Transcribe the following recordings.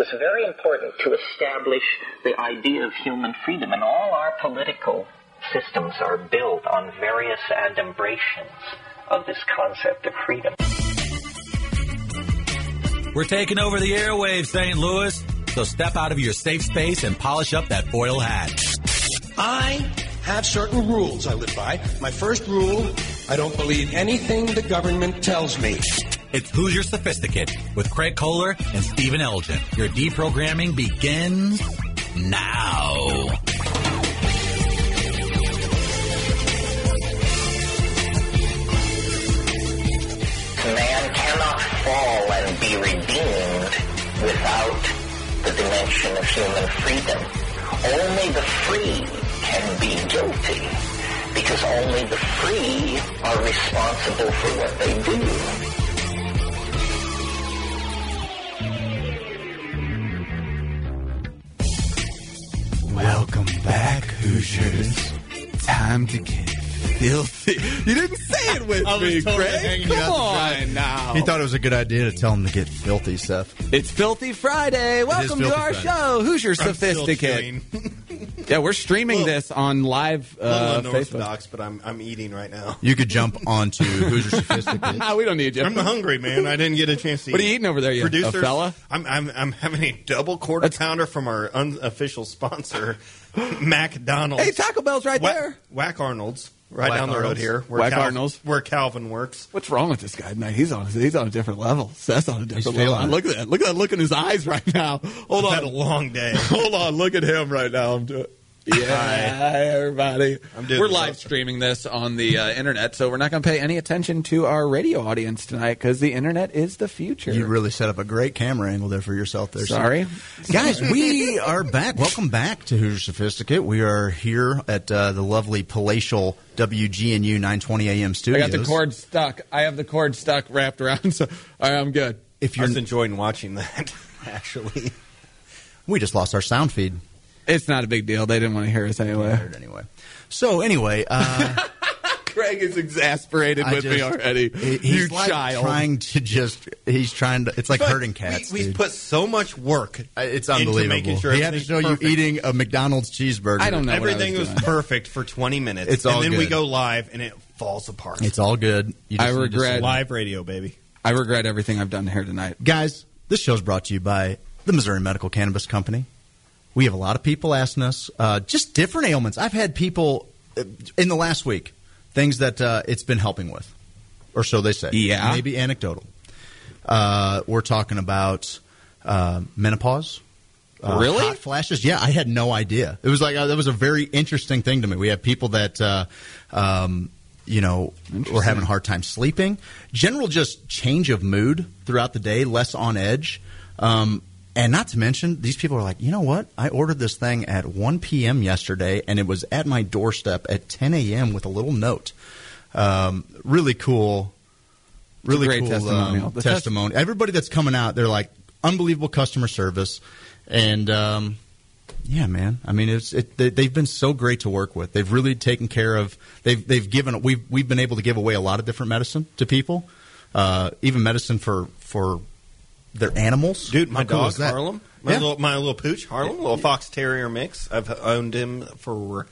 was very important to establish the idea of human freedom, and all our political systems are built on various adumbrations of this concept of freedom. We're taking over the airwaves, St. Louis. So step out of your safe space and polish up that foil hat. I have certain rules I live by. My first rule I don't believe anything the government tells me. It's Hoosier Sophisticate with Craig Kohler and Stephen Elgin. Your deprogramming begins now. Man cannot fall and be redeemed without the dimension of human freedom. Only the free can be guilty because only the free are responsible for what they do. Welcome back, Hoosiers. Time to get filthy. You didn't say it with I was me, totally Craig. Come out on now. He thought it was a good idea to tell him to get filthy, Seth. It's Filthy Friday. Welcome to our Friday. show. Hoosier I'm Sophisticate. Yeah, we're streaming Little- this on live A uh, Facebook. but I'm I'm eating right now. You could jump onto Hoosier Sophisticate. Ah, we don't need you. I'm hungry, man. I didn't get a chance to. Eat. What are you eating over there, you- a Producers, fella? I'm I'm I'm having a double quarter That's- pounder from our unofficial sponsor, McDonald's. Hey, Taco Bell's right Whack, there. Whack Arnold's, right Whack down the road here. Where Whack Cal- Arnold's. where Calvin works. What's wrong with this guy tonight? He's on he's on a different level. Seth's on a different level. Look at that. Look at that look in his eyes right now. Hold I've had a on. long day. Hold on. Look at him right now. I'm doing. Yeah, hi everybody. I'm doing we're live streaming this on the uh, internet, so we're not going to pay any attention to our radio audience tonight because the internet is the future. You really set up a great camera angle there for yourself there. Seth. Sorry. Guys, we are back. Welcome back to Hoosier Sophisticate. We are here at uh, the lovely palatial WGNU 920 AM studio. I got the cord stuck. I have the cord stuck wrapped around, so all right, I'm good. If you're, was enjoying watching that. Actually, we just lost our sound feed. It's not a big deal. They didn't want to hear us anyway. Heard Anyway, so anyway, uh, Craig is exasperated I with me already. he- you he's like child. trying to just. He's trying to. It's like But hurting cats. We, we dude. put so much work. Uh, it's into unbelievable. making sure he had to show everything's you eating a McDonald's cheeseburger. I don't know. what I Everything was was, doing. perfect for 20 minutes. It's all and then we good. go live and it falls apart. It's all good. You I just need to regret- say- live radio, baby. I regret everything I've done here tonight. Guys, this show's brought to you by the Missouri Medical Cannabis Company. We have a lot of people asking us uh, just different ailments. I've had people uh, in the last week things that uh, it's been helping with, or so they say. Yeah. maybe anecdotal. Uh, we're talking about uh, menopause. Uh, Really? hot flashes? Yeah, I had no idea. It was like uh, that was a very interesting thing to me. We have people that uh, um, you know were having a hard time sleeping. General just change of mood throughout the day, less on edge. Um, and not to mention, these people are like, you know what? I ordered this thing at 1 p.m. yesterday, and it was at my doorstep at 10 a.m. with a little note. Um, really cool. Really great cool testimonial. um, testimony. Everybody that's coming out, they're like unbelievable customer service, and um, yeah, man. I mean, it's it, they, they've been so great to work with. They've really taken care of. They've they've given. We've we've been able to give away a lot of different medicine to people, uh, even medicine for for their animals. Dude, my How dog is that? Harlem, my Yeah. little my little pooch Harlem, little fox terrier mix. I've owned him for.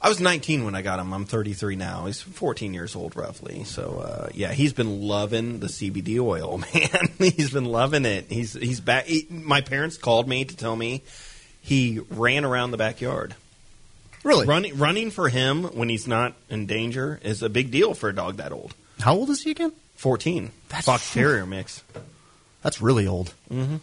I was 19 when I got him. I'm 33 now. He's 14 years old, roughly. So uh, yeah, he's been loving the CBD oil, man. he's been loving it. He's he's back. He, my parents called me to tell me he ran around the backyard. Really? Running running for him when he's not in danger is a big deal for a dog that old. How old is he again? 14. That's- fox terrier mix. That's really old. Mm-hmm.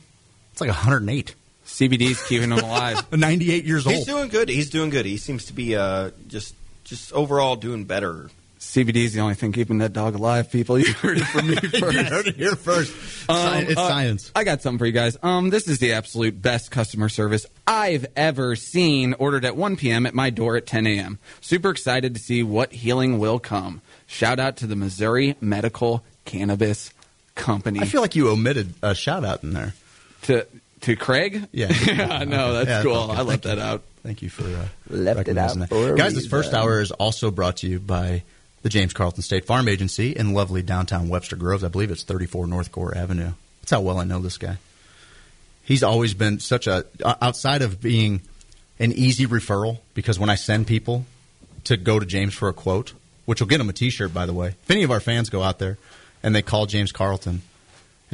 It's like 108. CBD's keeping him alive. 98 years old. He's doing good. He's doing good. He seems to be uh, just just overall doing better. CBD's the only thing keeping that dog alive. People, you heard it from me you first. heard it here first. Um, it's uh, science. I got something for you guys. Um, this is the absolute best customer service I've ever seen. Ordered at 1 p.m. at my door at 10 a.m. Super excited to see what healing will come. Shout out to the Missouri Medical Cannabis Company. I feel like you omitted a shout out in there. to to Craig. Yeah. yeah, no, that's Yeah, cool. okay. I left Thank that out. Thank you for uh, Left it out that. for Guys, this first hour is also brought to you by the James Carlton State Farm Agency in lovely downtown Webster Groves. I believe it's 34 North Gore Avenue. That's how well I know this guy. He's always been such a outside of being an easy referral because when I send people to go to James for a quote, which will get them a T-shirt, by the way. If any of our fans go out there and they call James Carlton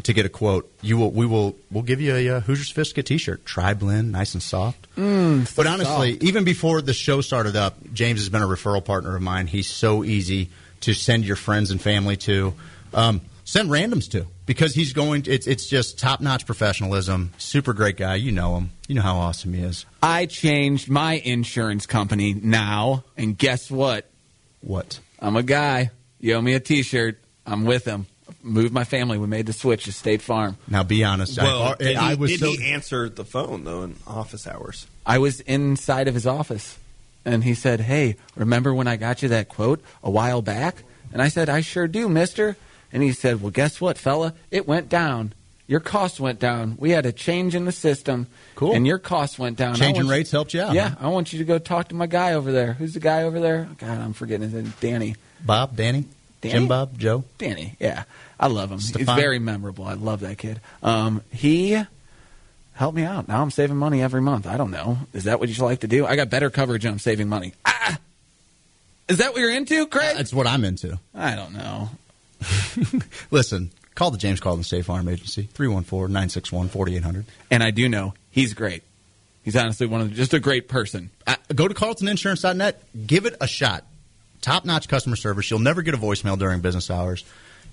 to get a quote, you will we will we'll give you a uh, Hoosier Sophisticate T-shirt, tri blend, nice and soft. but honestly, even before the show started up, James has been a referral partner of mine. He's so easy to send your friends and family to, um, send randoms to because he's going. It's it's just top notch professionalism. Super great guy. You know him. You know how awesome he is. I changed my insurance company now, and guess what? What? I'm a guy. You owe me a T-shirt. I'm with him. Moved my family. We made the switch to State Farm. Now be honest. Well, I, did, I he, was did so. he answer the phone though in office hours? I was inside of his office, and he said, "Hey, remember when I got you that quote a while back?" And I said, "I sure do, Mister." And he said, "Well, guess what, fella? It went down. Your cost went down. We had a change in the system, Cool. and your cost went down. Changing want you- rates helped you out, Yeah, huh? I want you to go talk to my guy over there. Who's the guy over there? God, I'm forgetting his name. Danny. Bob, Danny, Danny? Jim, Bob, Joe. Danny, yeah, I love him. Stefan? He's very memorable. I love that kid. Um, he helped me out. Now I'm saving money every month. I don't know. Is that what you like to do? I got better coverage. and I'm saving money. Ah, is that what you're into, Craig? That's what I'm into. I don't know. Listen, call the James Carlton State Farm Agency 314-961-4800. And I do know he's great. He's honestly one of the, just a great person. Uh, go to carltoninsurance.net. Give it a shot. Top notch customer service. You'll never get a voicemail during business hours.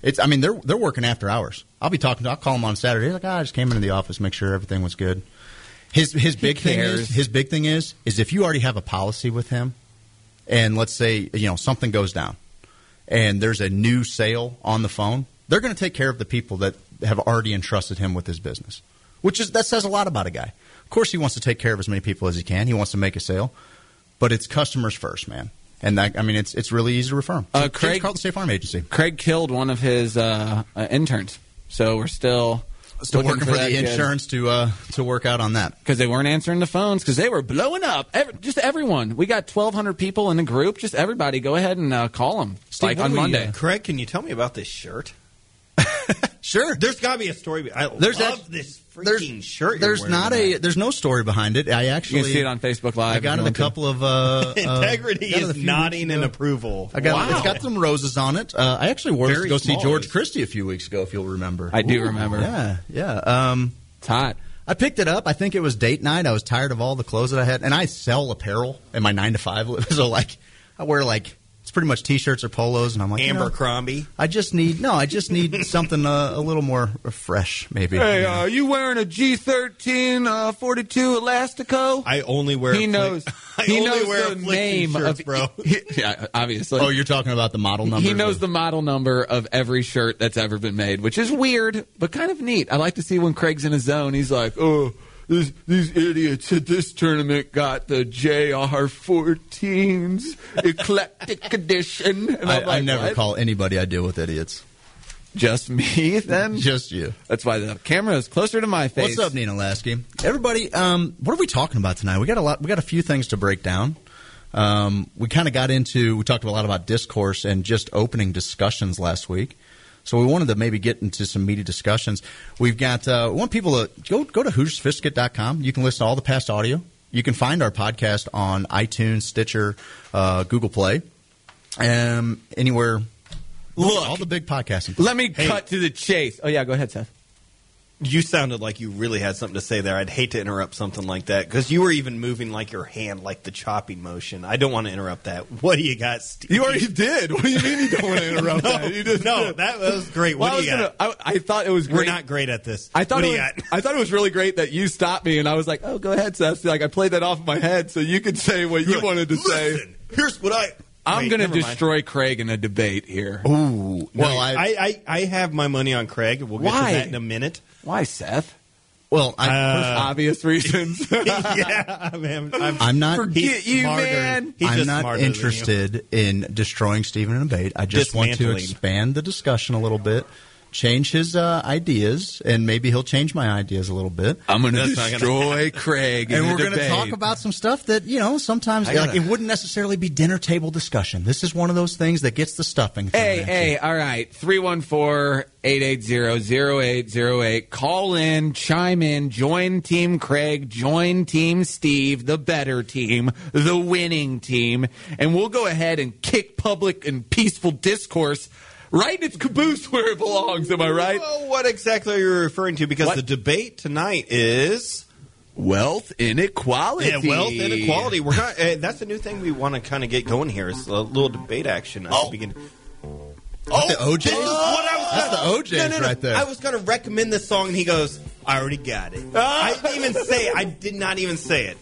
It's. I mean, they're they're working after hours. I'll be talking. to I'll call them on Saturday. He's like, "Ah, I just came into the office, make sure everything was good. His his big thing is his big thing is is if you already have a policy with him, and let's say you know something goes down, and there's a new sale on the phone, they're going to take care of the people that have already entrusted him with his business. Which is that says a lot about a guy. Of course, he wants to take care of as many people as he can. He wants to make a sale, but it's customers first, man. And that I mean, it's it's really easy to refer him. Uh, James Craig- Carlton State Farm Agency. Craig killed one of his uh, uh, interns, so we're still Still working for, that the kid. insurance to uh, to work out on that. because they weren't answering the phones because they were blowing up. Every, just everyone. We got 1,200 people in the group. Just everybody, go ahead and uh, call them. Steve, like on Monday. uh, Craig, can you tell me about this shirt? Sure. There's got to be a story. I There's love act- this There's, shirt. you're there's wearing not tonight. a there's no story behind it. I actually you can see it on Facebook Live. I got it a want to. couple of uh, Integrity uh, got it a is nodding weeks in approval. I got wow. it's got some roses on it. Uh, I actually wore this to Very go see George roses. Christie a few weeks ago, if you'll remember. I do remember. Yeah, yeah. Um, It's hot. I picked it up. I think it was date night. I was tired of all the clothes that I had, and I sell apparel in my nine to five. So like, I wear like it's pretty much t-shirts or polos, and I'm like, you know, Abercrombie. I just need no. I just need something uh, a little more fresh, maybe. Hey, Yeah. uh, you wearing a G13 uh, 42 Elastico? I only wear. he afflic- knows. I he only knows wear the name of bro. yeah, obviously. oh, you're talking about the model number. he knows the model number of every shirt that's ever been made, which is weird but kind of neat. I like to see when Craig's in his zone. He's like, "Oh, this, these idiots at this tournament got the JR14s eclectic edition." And I, I'm I never "What?" call anybody I deal with idiots. just me. Then Just you. that's why the camera is closer to my face. What's up, Nina Lasky? Everybody, um, what are we talking about tonight? We got a lot. We got a few things to break down. Um, we kind of got into. We talked a lot about discourse and just opening discussions last week. So we wanted to maybe get into some meaty discussions. We've got. Uh, we want people to go go to HoosierSophisticate.com. You can listen to all the past audio. You can find our podcast on iTunes, Stitcher, uh, Google Play, um, anywhere. Look. all the big podcasting. Let me Hey. cut to the chase. Oh yeah, go ahead, Seth. You sounded like you really had something to say there. I'd hate to interrupt something like that because you were even moving like your hand, like the chopping motion. I don't want to interrupt that. What do you got, Steve? You already did. What do you mean you don't want to interrupt no, no, that was great. What Well, I, do you got? gonna, I, I thought it was We're not great at this. I thought what it do you was, got? I thought it was really great that you stopped me and I was like, "Oh, go ahead, Seth." Like I played that off my head so you could say what you Look, wanted to say. listen, Here's what I. I'm going to never mind. destroy Craig in a debate here. Ooh, well, No, I, I, I, I have my money on Craig. We'll get Why? to that in a minute. Why, Seth? well, I, Uh, Obvious reasons. yeah, man. I'm, I'm not. Forget you, smarter. man. He's I'm just not smarter than you. interested in destroying Stephen and a debate. I just want to expand the discussion a little bit. Change his uh, ideas, and maybe he'll change my ideas a little bit. I'm going to destroy Craig. and we're going to talk about some stuff that you know sometimes gotta- like it wouldn't necessarily be dinner table discussion. This is one of those things that gets the stuffing. Hey, hey, you. all right. 314-880-0808. Call in, chime in, join Team Craig, join Team Steve, the better team, the winning team, and we'll go ahead and kick public and peaceful discourse right in its caboose where it belongs. Am I right? Well, what exactly are you referring to? Because What? the debate tonight is Wealth inequality. yeah, wealth inequality. We're not, uh, that's the new thing we want to kind of get going here. Is a little debate action at the beginning. Oh, the OJ. This is what I was That's gonna- the OJs no, no, no. right there. I was going to recommend this song, and he goes, "I already got it." Ah. I didn't even say. it. I did not even say it.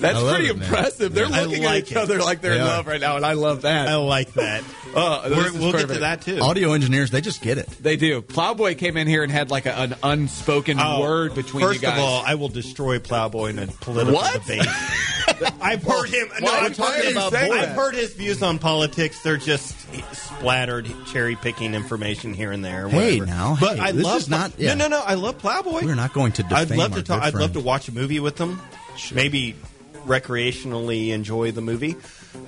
That's I love pretty it, man. impressive. They're I looking like at each it. other like they're They in are. love right now, and I love that. I like that. Oh, this We're, is we'll get to perfect. that too. Audio engineers, they just get it. They do. Plowboy came in here and had like a, an unspoken Oh, word between First you guys. of all, I will destroy Plowboy in a political What? debate. I've heard him. No, I've why heard are him. you saying I've that? heard his views on politics. They're just splattered, cherry picking information here and there. Hey, whatever. now, but hey, I this love is not- yeah. No, no, no. I love Plowboy. We're not going to I'd defame love to talk. I'd love to watch a movie with them. Maybe recreationally enjoy the movie,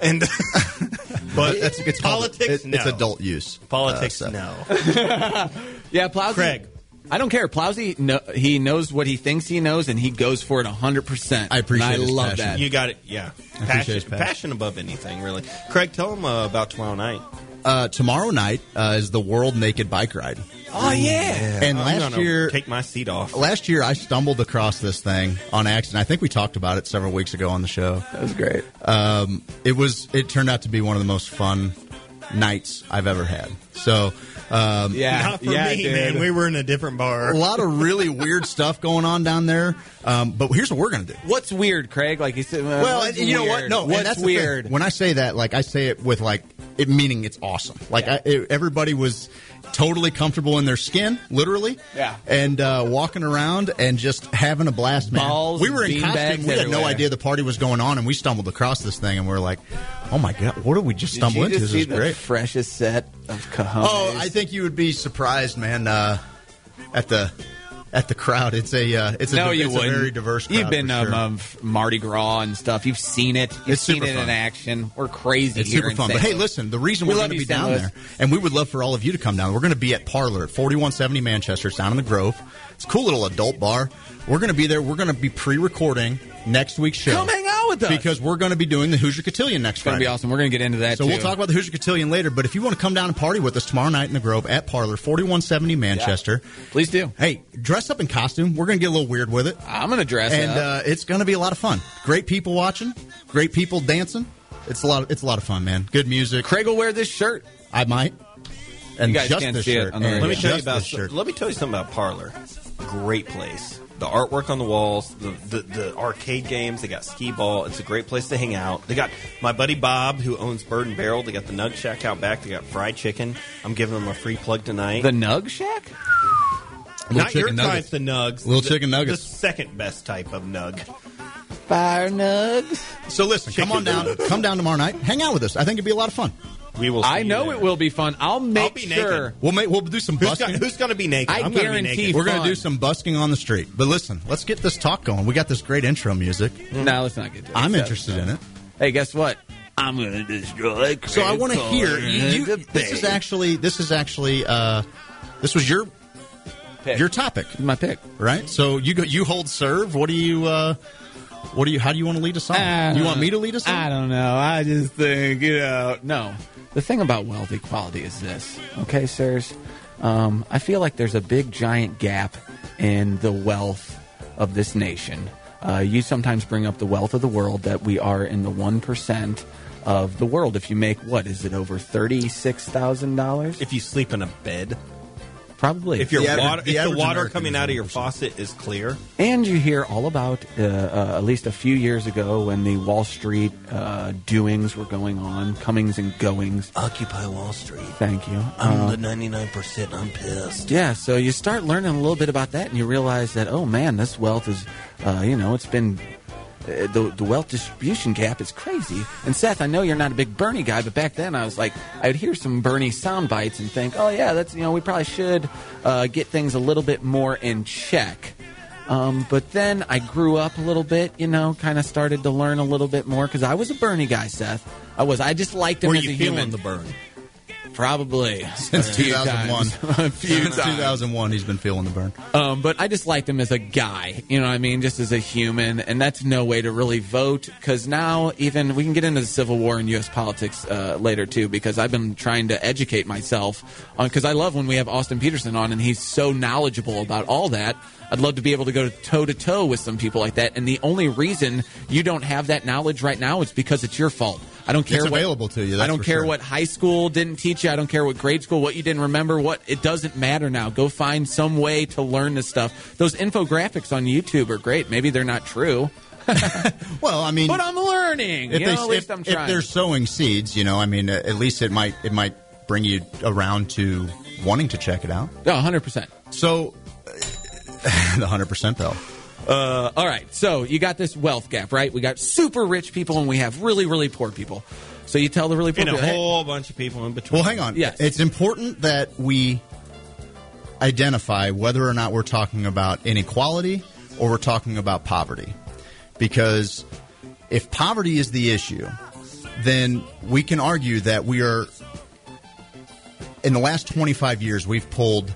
and but It's, it's called- politics. it- no. It's adult use. Politics. Uh, so- No. Yeah, Plowsy. Craig. I don't care. Plowsy, no, he knows what he thinks he knows, and he goes for it 100%. I appreciate and I his love passion. that. You got it. Yeah. Passion, passion. passion above anything, really. Craig, tell him uh, about Tomorrow Night. Uh, tomorrow night uh, is the World Naked Bike Ride. oh, yeah. And I'm last year, take my seat off. last year I stumbled across this thing on accident. I think we talked about it several weeks ago on the show. That was great. Um, it was. It turned out to be one of the most fun nights I've ever had. So. Um, Yeah. Not for yeah, me, dude. man. We were in a different bar. a lot of really weird stuff going on down there. Um, but here's what we're going to do. What's weird, Craig? Like you said, Well, what's and you know what? No, what's that's weird? When I say that, like I say it with like it meaning it's awesome. Like I, it, everybody was totally comfortable in their skin, literally. Yeah. And uh, walking around and just having a blast, man. Balls, we were in costume. We had no idea the party was going on, and we stumbled across this thing, and we are like, "Oh my god, what did we just Did stumble into? just This is the great." freshest set of cojones? Oh, I think you would be surprised, man. Uh, at the at the crowd, it's a uh, it's a no, you it's wouldn't. a very diverse. Crowd You've been um, sure. um, Mardi Gras and stuff. You've seen it. You've It's seen super it in fun. action. We're crazy. It's here super in fun. But hey, listen, the reason We we're going to be St. down Louis. there, and we would love for all of you to come down. We're going to be at Parlor at 4170 Manchester. It's down in the Grove. It's a cool little adult bar. We're going to be there. We're going to be pre-recording next week's show. Come hang out with us. because we're going to be doing the Hoosier Cotillion next it's going to Friday. be awesome. We're going to get into that. So too. we'll talk about the Hoosier Cotillion later. But if you want to come down and party with us tomorrow night in the Grove at Parlor, 4170 Manchester. Please do. Hey, dress up in costume. We're going to get a little weird with it. I'm going to dress and up. uh, it's going to be a lot of fun. Great people watching, great people dancing. It's a lot. Of, it's a lot of fun, man. Good music. Craig will wear this shirt. I might. And You guys just can't this see it shirt. on the and Let me Yeah. tell you about. shirt. Let me tell you something about Parlor. Great place. The artwork on the walls, the, the the arcade games. They got skee ball. It's a great place to hang out. They got my buddy Bob, who owns Byrd and Barrel. They got the Nug Shack out back. They got fried chicken. I'm giving them a free plug tonight. The Nug Shack? Little Not your chicken type, the nugs. Little The- chicken nuggets. The second best type of nug. Fire Nugs? So listen, come on down. Come down tomorrow night. Hang out with us. I think it'd be a lot of fun. We will. I know it will be fun. I'll make be sure. naked. We'll make. We'll do some Who's, busking. got, who's going to be naked? I I'm gonna be guarantee naked. We're going to do some busking on the street. But listen, let's get this talk going. We got this great intro music. No, let's not get to it. I'm So- interested in it. Hey, guess what? I'm going to destroy Craig So I want to hear. You, you- this is actually. This is actually. Uh, this was your Pick. your topic, my pick. right? So you go. You hold serve. What do you? Uh, what do you? How do you want to lead us on? you want me to lead us on? I don't know. I just think, you know. No. The thing about wealth equality is this, okay, sirs? Um, I feel like there's a big, giant gap in the wealth of this nation. Uh, you sometimes bring up the wealth of the world that we are in the 1% of the world. If you make, what, is it over $36,000? If you sleep in a bed, Probably. if your The water, the if the average water American coming out of your faucet is clear, And you hear all about, uh, uh, at least a few years ago, when the Wall Street uh, doings were going on, comings and goings. Occupy Wall Street. Thank you. I'm Uh, the 99%. I'm pissed. yeah, so you start learning a little bit about that, and you realize that, oh man, this wealth is, uh, you know, it's been uh, the the wealth distribution gap is crazy. And Seth, I know you're not a big Bernie guy, but back then I was like, I would hear some Bernie sound bites and think, oh yeah, that's you know we probably should uh, get things a little bit more in check. Um, but then I grew up a little bit, you know, kind of started to learn a little bit more because I was a Bernie guy, Seth. I was. I just liked him Were as you a feeling human. the burn? Probably Since 2001. a few Since times. 2001, he's been feeling the burn. Um, but I just liked him as a guy, you know what I mean? Just as a human. And that's no way to really vote because now, even we can get into the Civil War and U.S. politics uh, later, too, because I've been trying to educate myself on because I love when we have Austin Petersen on and he's so knowledgeable about all that. I'd love to be able to go toe to toe with some people like that. And the only reason you don't have that knowledge right now is because it's your fault. I don't care It's what, available to you, I don't care sure. what high school didn't teach you. I don't care what grade school, what you didn't remember. What it doesn't matter now. Go find some way to learn this stuff. Those infographics on YouTube are great. Maybe they're not true, Well, I mean, but I'm learning. if you they know, at least if, I'm if they're sowing seeds, you know, I mean, at least it might it might bring you around to wanting to check it out. Oh, 100%. So, the hundred percent though. Uh, all right. So you got this wealth gap, right? We got super rich people and we have really, really poor people. So you tell the really poor And a people, hey, whole bunch of people in between. Well, hang on. Yes. It's important that we identify whether or not we're talking about inequality or we're talking about poverty. Because if poverty is the issue, then we can argue that we are, in the last 25 years, we've pulled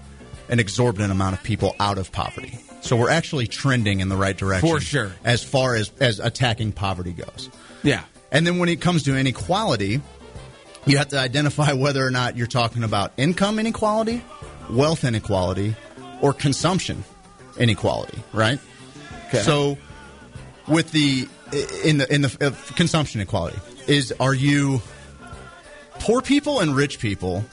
an exorbitant amount of people out of poverty. So we're actually trending in the right direction. For sure. As far as, as attacking poverty goes. yeah. And then when it comes to inequality, you have to identify whether or not you're talking about income inequality, wealth inequality, or consumption inequality, right? Okay. So with the in the in the uh, consumption equality is are you poor people and rich people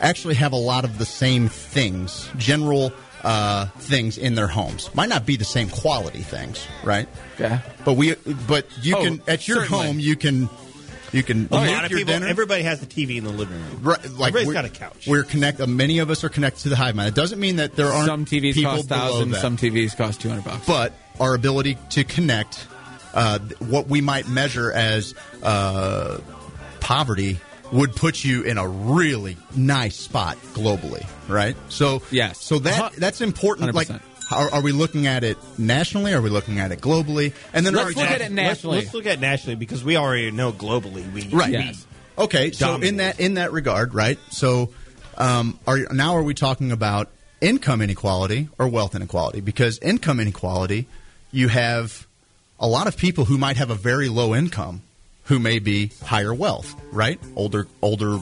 actually have a lot of the same things, general uh, things in their homes. Might not be the same quality things, right? Okay. But we, but you Oh, can at your certainly. home you can you can A make lot of your people. dinner. Everybody has a TV in the living room. Right, like Everybody's we're- got a couch. We're connect. Uh, many of us are connected to the hive mind. It doesn't mean that there aren't Some TVs people cost below thousands, some TVs cost 200 bucks. but our ability to connect, uh, what we might measure as uh, poverty, would put you in a really nice spot globally, right? So Yes. so that that's important. Like, 100%. are, are we looking at it nationally? Are we looking at it globally? And then Let's are- look at it Let's- nationally. Let's, look at nationally because we already know globally we Right. we- Yes. Okay, so in that in that regard, right? So, um, are now are we talking about income inequality or wealth inequality? Because income inequality, you have a lot of people who might have a very low income, who may be higher wealth, right? Older older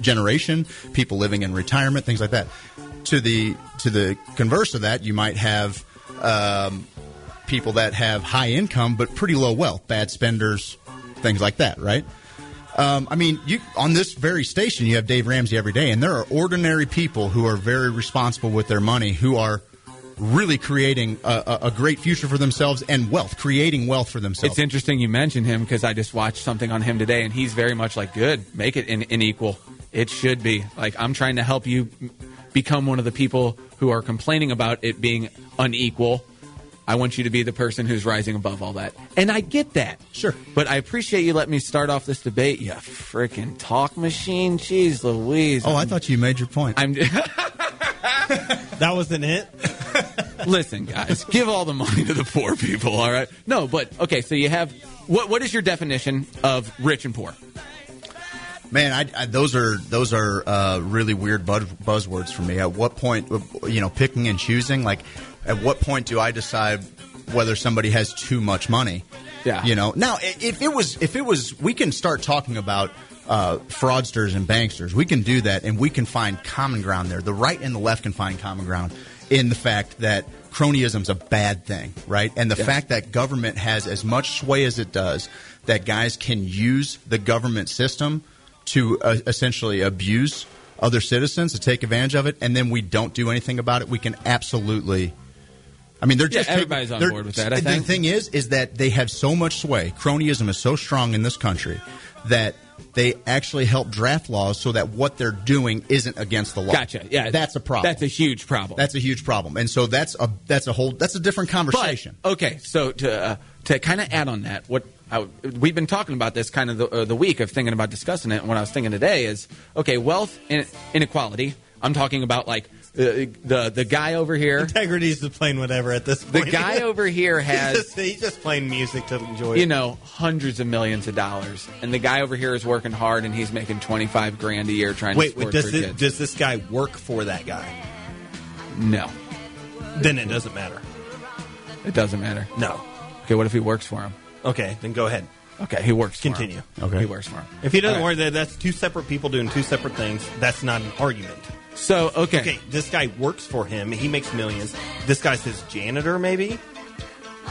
generation, people living in retirement, things like that. To the to the converse of that, you might have um, people that have high income but pretty low wealth, bad spenders, things like that, right? Um, I mean, you on this very station, you have Dave Ramsey every day, and there are ordinary people who are very responsible with their money, who are really creating a, a, great future for themselves and wealth, creating wealth for themselves. It's interesting you mentioned him because I just watched something on him today, and he's very much like, "Good, make it in, unequal. It should be like I'm trying to help you become one of the people who are complaining about it being unequal. I want you to be the person who's rising above all that, and I get that. Sure. but I appreciate you letting me start off this debate. You freaking talk machine, jeez, Louise. oh, I thought you made your point. I'm. That wasn't it. Listen, guys, give all the money to the poor people. All right. No, but okay. So you have what? What is your definition of rich and poor? Man, I, I, those are those are uh, really weird buzz, buzzwords for me. At what point, you know, picking and choosing? Like, at what point do I decide whether somebody has too much money? Yeah. You know. Now, if it was, if it was, we can start talking about uh, fraudsters and banksters. We can do that, and we can find common ground there. The right and the left can find common ground in the fact that cronyism's a bad thing, right? And the Yes. fact that government has as much sway as it does, that guys can use the government system to uh, essentially abuse other citizens to take advantage of it, and then we don't do anything about it. We can absolutely. I mean, they're Yeah, just everybody's on board with that, I think. the thing is, is that they have so much sway. Cronyism is so strong in this country that they actually help draft laws so that what they're doing isn't against the law. Gotcha. Yeah, that's a problem. That's a huge problem. That's a huge problem, and so that's a that's a whole that's a different conversation. But, okay, so to uh, to kind of add on that, what I, we've been talking about this kind of the, uh, the week of thinking about discussing it. And what I was thinking today is okay, wealth in, inequality. I'm talking about like uh, the the guy over here. Integrity's just playing whatever at this point. The guy over here he's, has just, he's just playing music to enjoy. you it. know hundreds of millions of dollars, and the guy over here is working hard, and he's making 25 grand a year trying to Wait, support wait does this, kids. does this guy work for that guy? no, Then it doesn't matter. it doesn't matter. No. Okay, what if he works for him? Okay, then go ahead. Okay, he works. For Continue. Him. Okay. he works for him. If he doesn't All right. work, that's two separate people doing two separate things. That's not an argument. So okay, Okay, this guy works for him. He makes millions. This guy's his janitor, maybe.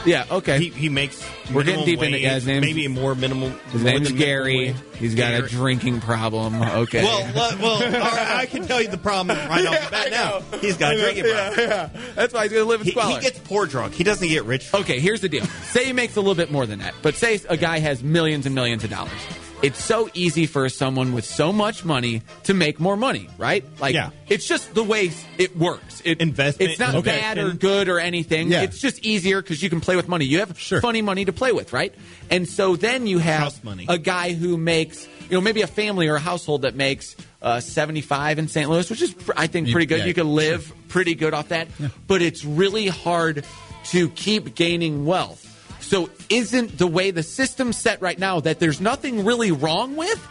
yeah, okay. He, he makes. We're getting deep into wage, guys' names. Maybe a more minimal. His more name's Gary. He's got a drinking problem. Okay. Well, well, right, I can tell you the problem right off the bat now. He's got a drinking problem. Yeah, that's why he's going to live in He, squalor. he gets poor drunk. He doesn't get rich. okay, here's the deal. Say he makes a little bit more than that, but say a guy has millions and millions of dollars. It's so easy for someone with so much money to make more money, right? Like, Yeah. it's just the way it works. It, Investment- It's not Okay. bad or good or anything. Yeah. It's just easier because you can play with money. You have Sure. funny money to play with, right? And so then you have a guy who makes, you know, maybe a family or a household that makes uh, 75 in St. Louis, which is, I think, pretty good. yeah, you can live pretty good off that. But it's really hard to keep gaining wealth. So isn't the way the system's set right now that there's nothing really wrong with?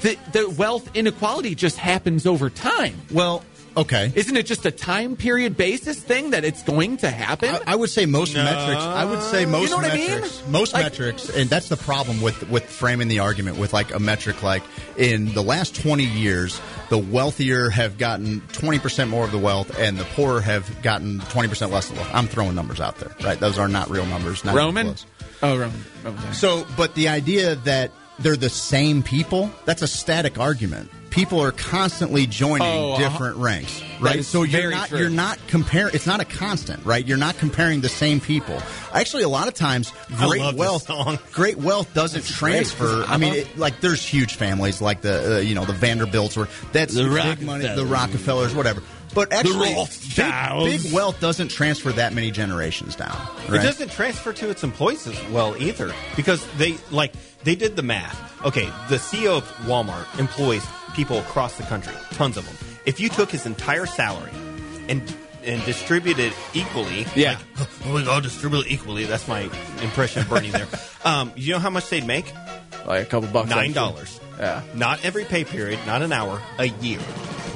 The, the wealth inequality just happens over time. Well, okay. Isn't it just a time period basis thing that it's going to happen? I, I would say most No. metrics. I would say most you know what I mean? metrics. Most Like- metrics, and that's the problem with with framing the argument with like a metric. Like in the last twenty years, the wealthier have gotten twenty percent more of the wealth, and the poorer have gotten twenty percent less of the wealth. I'm throwing numbers out there, right? Those are not real numbers. Not even Roman? close. Oh, Roman. Roman. So, but the idea that they're the same people, that's a static argument. People are constantly joining Oh, uh-huh. different ranks, right? So you're not true. you're not comparing it's not a constant, right? You're not comparing the same people. Actually, a lot of times great wealth great wealth doesn't transfer. I mean, it, like there's huge families like the uh, you know, the Vanderbilts or that's The big money, the Rockefellers. Rockefellers, whatever. But actually, big, big wealth doesn't transfer that many generations down. Right? It doesn't transfer to its employees as well either because they like they did the math. Okay, the CEO of Walmart employs people across the country, tons of them. If you took his entire salary and and distributed equally, Yeah. like, oh, we all distribute it equally. That's my impression of Bernie there. Um, you know how much they'd make? like a couple bucks. Nine dollars. Yeah. Not every pay period, not an hour, a year.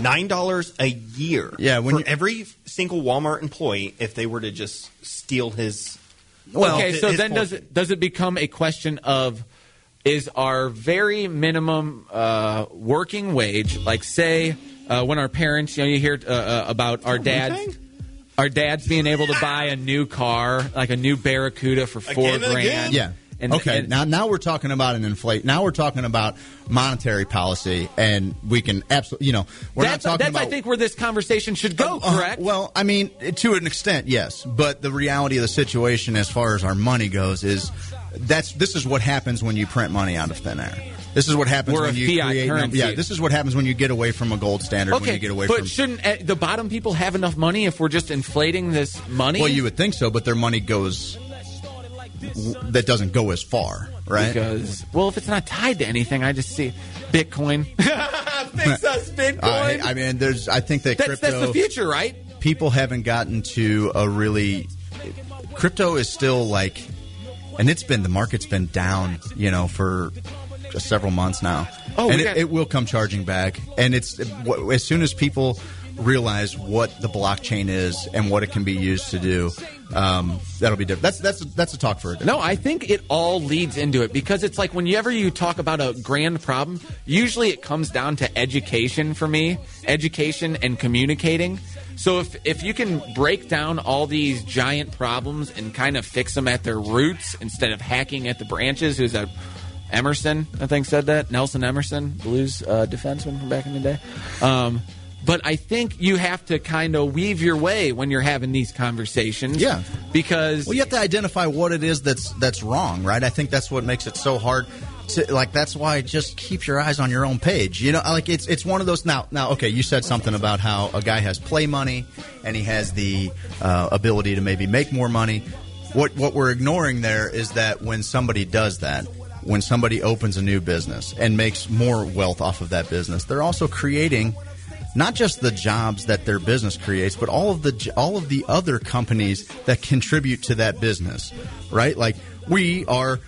Nine dollars a year. Yeah, when for you- every single Walmart employee, if they were to just steal his. okay, so his then does it does it become a question of is our very minimum uh, working wage like say uh, when our parents you know you hear uh, uh, about our dads our dads being able to buy a new car like a new Barracuda for four Again and grand again? Yeah. And- okay. and- now, now we're talking about an inflate. Now we're talking about monetary policy, and we can absolutely, you know, we're that's, not talking that's about. I think where this conversation should go. Uh, correct. well, I mean, to an extent, yes. But the reality of the situation, as far as our money goes, is that's this is what happens when you print money out of thin air. This is what happens We're when you create. num- yeah, this is what happens when you get away from a gold standard. when okay, you get away but from. shouldn't uh, the bottom people have enough money if we're just inflating this money? well, you would think so, but their money goes. That doesn't go as far, right? because well, if it's not tied to anything, I just see Bitcoin. Fix us, Bitcoin. Uh, I, I mean, there's. I think that that's, crypto. that's the future, right? people haven't gotten to a really crypto is still like and it's been the market's been down you know for just several months now Oh, and we it, got- it will come charging back and it's as soon as people realize what the blockchain is and what it can be used to do um, that'll be different that's that's that's a talk for different No, I think it all leads into it because it's like whenever you talk about a grand problem, usually it comes down to education for me, education and communicating. So if if you can break down all these giant problems and kind of fix them at their roots instead of hacking at the branches, who's a Emerson, I think said that Nelson Emerson, Blues uh, defenseman from back in the day. Um, but I think you have to kind of weave your way when you're having these conversations. Yeah. Because Well, you have to identify what it is that's that's wrong, right? I think that's what makes it so hard. to, like that's why just keep your eyes on your own page. You know, like it's it's one of those now. Now, okay, you said something about how a guy has play money and he has the uh, ability to maybe make more money. What what we're ignoring there is that when somebody does that, when somebody opens a new business and makes more wealth off of that business, they're also creating not just the jobs that their business creates, but all of the all of the other companies that contribute to that business, right? Like we are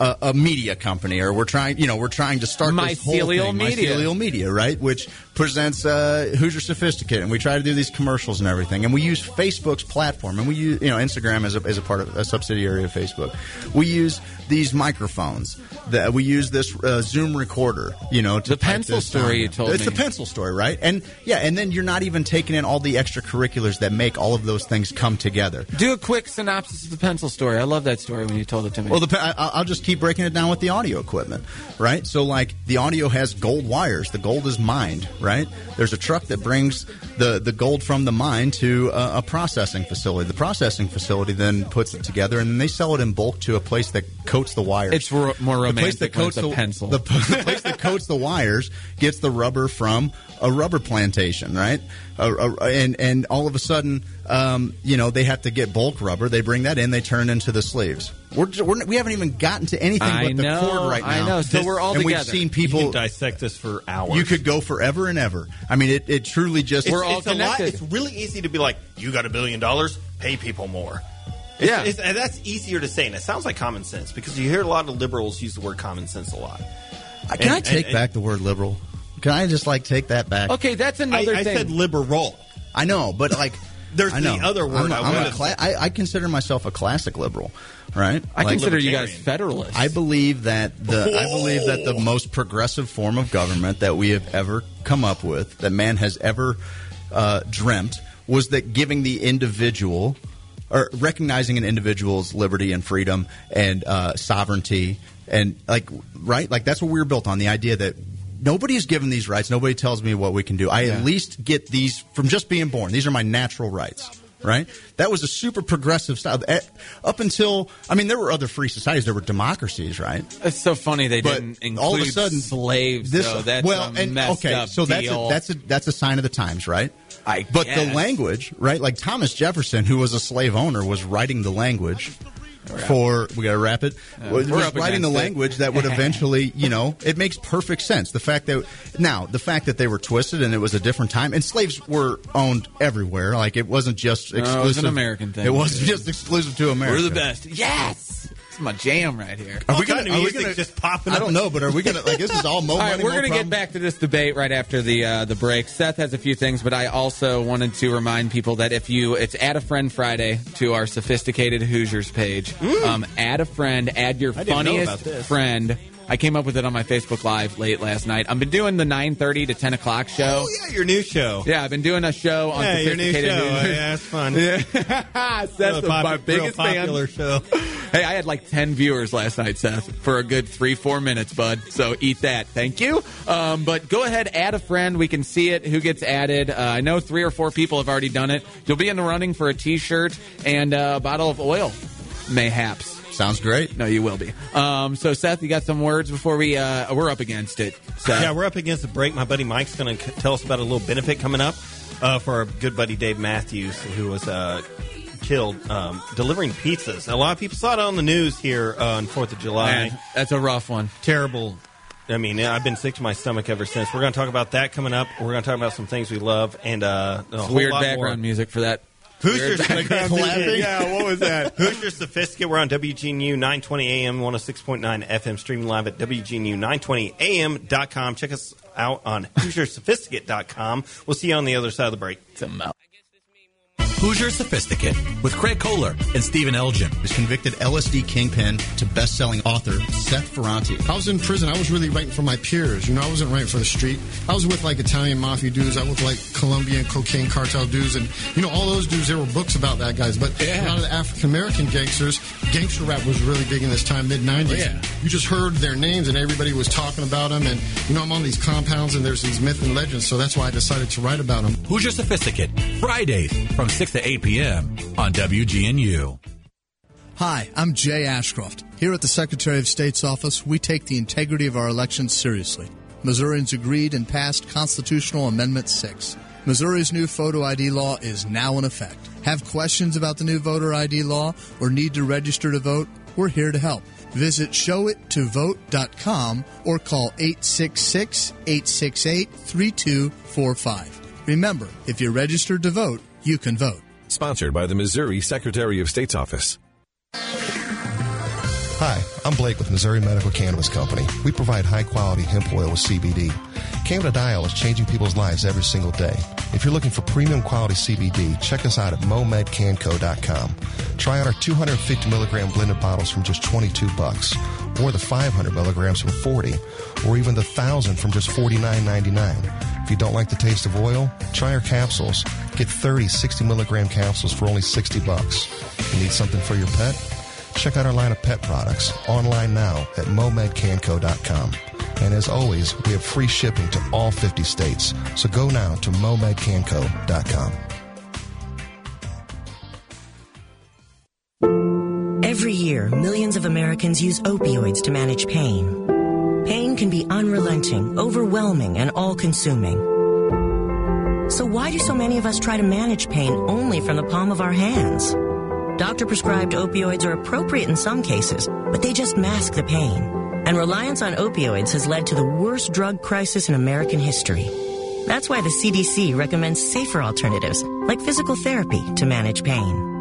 a, a media company, or we're trying, you know, we're trying to start this whole Mycelial thing, Media. Mycelial Media, right? Which presents uh, Hoosier Sophisticate, and we try to do these commercials and everything, and we use Facebook's platform, and we use, you know, Instagram as a, as a part of a subsidiary of Facebook. We use these microphones. That we use this uh, Zoom recorder, you know, to The pencil story you told it's me. It's the pencil story, right? And yeah, and then you're not even taking in all the extracurriculars that make all of those things come together. Do a quick synopsis of the pencil story. I love that story when you told it to me. Well, the, I, I'll just keep breaking it down with the audio equipment, right? So, like, the audio has gold wires. The gold is mined, right? There's a truck that brings the, the gold from the mine to a, a processing facility. The processing facility then puts it together, and then they sell it in bulk to a place that coats the wires. It's ro- more The place romantic that coats the pencil. The, the place that coats the wires gets the rubber from a rubber plantation, right? Uh, uh, and and all of a sudden, um, you know, they have to get bulk rubber. They bring that in. They turn into the sleeves. We're, we're we haven't even gotten to anything I but the know, cord right now. I now. know. So we're all and together. we've seen You people. can dissect this for hours. You could go forever and ever. I mean, it, it truly just. It's, We're all it's a lot. connected. It's really easy to be like, you got a billion dollars, pay people more. It's, Yeah. it's, and that's easier to say, and it sounds like common sense because you hear a lot of liberals use the word common sense a lot. Can I take and- back the word liberal? Can I just like take that back? okay, that's another I thing. said liberal. I know, but like. There's I know. the other word I'm a- I I'm a would've cla- I, I consider myself a classic liberal, right? I Like- consider you guys libertarian. federalists. I believe that the I believe that the most progressive form of government that we have ever come up with, that man has ever uh, dreamt, was that giving the individual or recognizing an individual's liberty and freedom and uh, sovereignty and like right like that's what we were built on the idea that nobody is given these rights. Nobody tells me what we can do. I at least get these from just being born. These are my natural rights right? That was a super progressive style. Eh, up until i mean there were other free societies. There were democracies right? It's so funny they but didn't include all of a sudden slaves. this though. That's well a and okay so that's a, that's a that's a sign of the times right? I but guess. the language right? Like thomas jefferson who was a slave owner was writing the language for we gotta wrap it was we're up writing the it. language that would eventually you know it makes perfect sense the fact that now the fact that they were twisted and it was a different time and slaves were owned everywhere like it wasn't just exclusive. it was an American thing. it wasn't just exclusive to america We're the best. Yes, it's my jam right here. are we gonna, kind of are we music gonna just popping I don't know, but are we gonna like this is all mo All right, money, we're going to get back to this debate right after the uh, the break. Seth has a few things, but I also wanted to remind people that if you it's add a friend Friday to our sophisticated Hoosiers page. Um, add a friend, add your didn't know about funniest friend. I came up with it on my Facebook Live late last night. I've been doing the 9:30 to 10 o'clock show. Oh yeah, your new show. Yeah, I've been doing a show on Yeah, your new show. sophisticated Yeah, that's fun. Seth's Real my real biggest fan. popular show. Hey, I had like 10 viewers last night, Seth, for a good three, four minutes, bud. So eat that. Thank you. Um, but go ahead, add a friend. We can see it, who gets added. Uh, I know three or four people have already done it. You'll be in the running for a t shirt and a bottle of oil, mayhaps. Sounds great. No, you will be. Um, so, Seth, you got some words before we, uh, we're up against it. Seth. Yeah, we're up against the break. My buddy Mike's going to tell us about a little benefit coming up uh, for our good buddy Dave Matthews, who was uh, killed um, delivering pizzas. A lot of people saw it on the news here uh, on Fourth of July. Man, that's a rough one. Terrible. I mean, I've been sick to my stomach ever since. We're going to talk about that coming up. We're going to talk about some things we love and uh, a whole Weird lot background more. music for that. Hoosier Weird background Sophisticate. Yeah, what was that? Hoosier Sophisticate. We're on WGNU 920 AM, 106.9 FM, streaming live at WGNU920AM.com. Check us out on HoosierSophisticate.com. We'll see you on the other side of the break. Hoosier Sophisticate with Craig Kohler and Stephen Elgin. was convicted LSD kingpin to best-selling author Seth Ferranti. I was in prison. I was really writing for my peers. You know, I wasn't writing for the street. I was with like Italian mafia dudes. I was with like Colombian cocaine cartel dudes, and you know, all those dudes. There were books about that, guys. But a lot of the African American gangsters, gangster rap was really big in this time, mid '90s. yeah. You just heard their names, and everybody was talking about them. And you know, I'm on these compounds, and there's these myths and legends. So that's why I decided to write about them. Hoosier Sophisticate, Fridays from 6 to 8 p.m. on WGNU. Hi, I'm Jay Ashcroft, here at the Secretary of State's office, we take the integrity of our elections seriously. Missourians agreed and passed Constitutional Amendment 6. Missouri's new photo ID law is now in effect. Have questions about the new voter ID law or need to register to vote? We're here to help. Visit showittovote.com or call 866 868 3245. Remember, if you're registered to vote, you can vote. Sponsored by the Missouri Secretary of State's Office. Hi, I'm Blake with Missouri Medical Cannabis Company. We provide high quality hemp oil with CBD. Cannabidiol is changing people's lives every single day. If you're looking for premium quality CBD, check us out at momedcanco.com. Try out our 250 milligram blended bottles from just 22 bucks, or the 500 milligrams from 40, or even the 1000 from just 49.99. If you don't like the taste of oil, try our capsules. Get 30 60 milligram capsules for only 60 bucks. You need something for your pet? Check out our line of pet products online now at momedcanco.com. And as always, we have free shipping to all 50 states. So go now to momedcanco.com. Every year, millions of Americans use opioids to manage pain. Can be unrelenting, overwhelming, and all consuming. So, why do so many of us try to manage pain only from the palm of our hands? Doctor prescribed opioids are appropriate in some cases, but they just mask the pain. And reliance on opioids has led to the worst drug crisis in American history. That's why the CDC recommends safer alternatives, like physical therapy, to manage pain.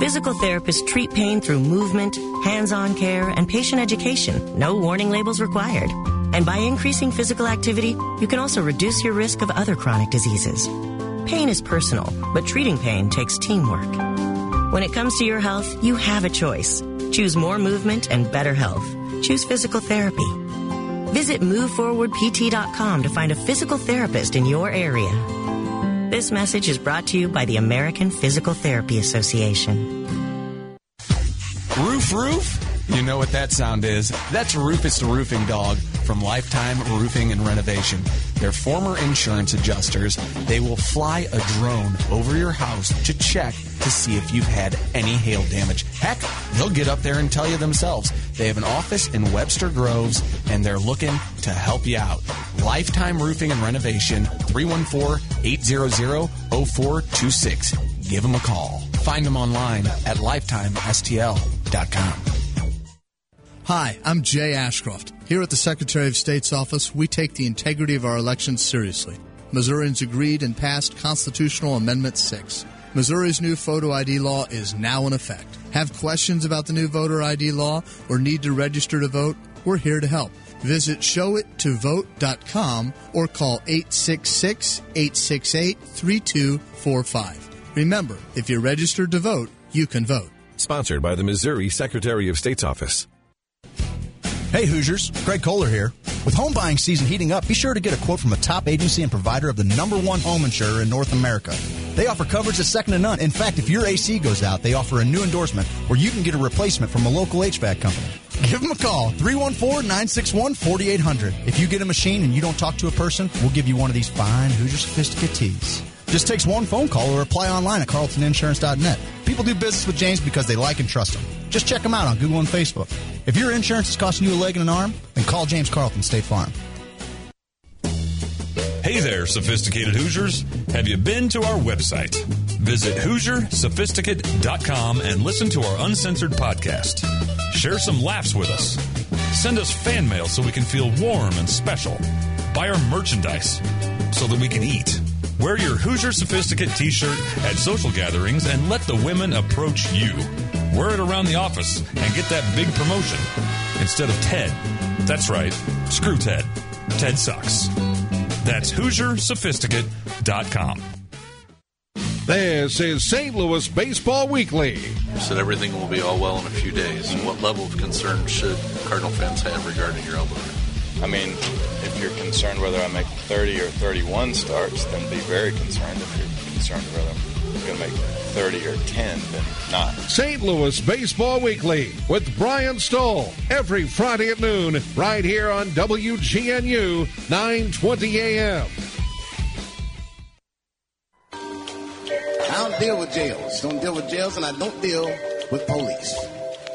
Physical therapists treat pain through movement, hands-on care, and patient education. No warning labels required. And by increasing physical activity, you can also reduce your risk of other chronic diseases. Pain is personal, but treating pain takes teamwork. When it comes to your health, you have a choice. Choose more movement and better health. Choose physical therapy. Visit moveforwardpt.com to find a physical therapist in your area. This message is brought to you by the American Physical Therapy Association. Roof, roof? You know what that sound is. That's Rufus the Roofing Dog from Lifetime Roofing and Renovation. They're former insurance adjusters. They will fly a drone over your house to check to see if you've had any hail damage. Heck, they'll get up there and tell you themselves. They have an office in Webster Groves and they're looking to help you out. Lifetime Roofing and Renovation, 314-800-0426. Give them a call. Find them online at lifetimestl.com. Hi, I'm Jay Ashcroft. Here at the Secretary of State's office, we take the integrity of our elections seriously. Missourians agreed and passed Constitutional Amendment 6. Missouri's new photo ID law is now in effect. Have questions about the new voter ID law or need to register to vote? We're here to help. Visit showittovote.com or call 866 868 3245. Remember, if you're registered to vote, you can vote. Sponsored by the Missouri Secretary of State's Office. Hey Hoosiers, Greg Kohler here. With home buying season heating up, be sure to get a quote from a top agency and provider of the number one home insurer in North America. They offer coverage that's second to none. In fact, if your AC goes out, they offer a new endorsement where you can get a replacement from a local HVAC company. Give them a call, 314-961-4800. If you get a machine and you don't talk to a person, we'll give you one of these fine Hoosier Sophisticate tees. Just takes one phone call or apply online at carltoninsurance.net. People do business with James because they like and trust him. Just check him out on Google and Facebook. If your insurance is costing you a leg and an arm, then call James Carlton State Farm. Hey there, sophisticated Hoosiers. Have you been to our website? Visit HoosierSophisticate.com and listen to our uncensored podcast. Share some laughs with us. Send us fan mail so we can feel warm and special. Buy our merchandise so that we can eat. Wear your Hoosier Sophisticate t shirt at social gatherings and let the women approach you. Wear it around the office and get that big promotion instead of Ted. That's right, screw Ted. Ted sucks. That's HoosierSophisticate.com. This is St. Louis Baseball Weekly. Said everything will be all well in a few days. What level of concern should Cardinal fans have regarding your elbow? I mean, if you're concerned whether I make 30 or 31 starts, then be very concerned. If you're concerned whether I'm going to make 30 or 10, then not. St. Louis Baseball Weekly with Brian Stull every Friday at noon right here on WGNU 920 AM. I don't deal with jails. Don't deal with jails, and I don't deal with police.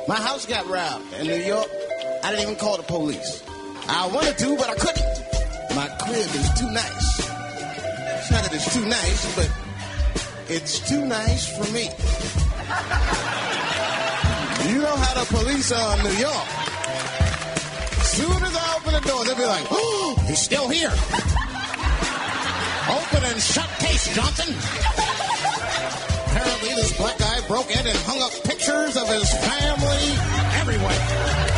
My house got robbed in New York. I didn't even call the police. I wanted to, but I couldn't. My crib is too nice. It's not that it's too nice, but it's too nice for me. You know how the police are in New York. As soon as I open the door, they'll be like, oh, he's still here. Open and shut case, Johnson. Apparently, this black guy broke in and hung up pictures of his family everywhere.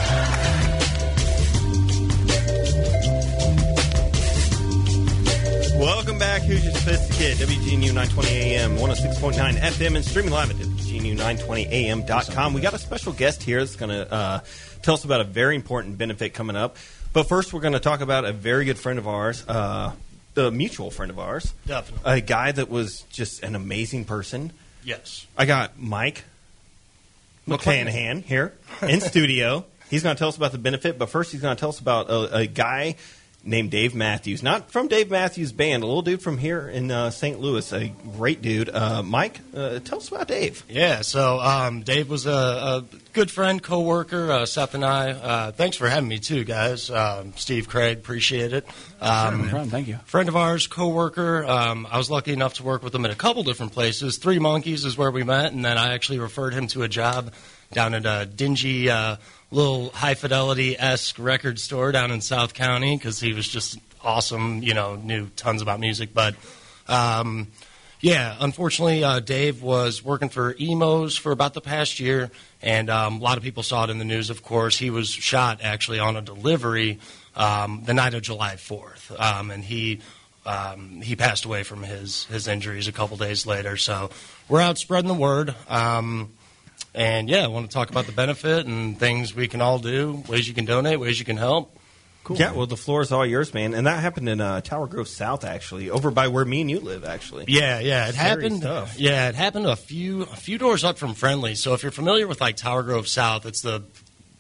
Welcome back. Who's your sophisticated? WGNU 920 AM, 106.9 FM, and streaming live at WGNU920AM.com. We got a special guest here that's going to uh, tell us about a very important benefit coming up. But first, we're going to talk about a very good friend of ours, uh, a mutual friend of ours. Definitely. A guy that was just an amazing person. Yes. I got Mike McClanahan here in studio. He's going to tell us about the benefit, but first he's going to tell us about a, a guy named Dave Matthews, not from Dave Matthews Band, a little dude from here in uh, St. Louis, a great dude. Uh, Mike, uh, tell us about Dave. Yeah, so um, Dave was a, a good friend, coworker. Uh, Seth and I. Uh, thanks for having me too, guys. Um, Steve, Craig, appreciate it. Um, no problem. Thank you. Friend of ours, coworker. Um, I was lucky enough to work with him at a couple different places. Three Monkeys is where we met, and then I actually referred him to a job down at a dingy. Little high fidelity esque record store down in South County because he was just awesome. You know, knew tons about music. But um, yeah, unfortunately, uh, Dave was working for Imo's for about the past year, and um, a lot of people saw it in the news. Of course, he was shot actually on a delivery um, the night of July fourth, um, and he. Um, he passed away from his, his injuries a couple days later. So we're out spreading the word. And yeah, I want to talk about the benefit and things we can all do, ways you can donate, ways you can help. Cool. Yeah, well, the floor is all yours, man. And that happened in uh, Tower Grove South, actually, over by where me and you live, actually. Yeah, yeah, it Scary happened. stuff. Yeah, it happened a few a few doors up from Friendly. So if you're familiar with like Tower Grove South, it's the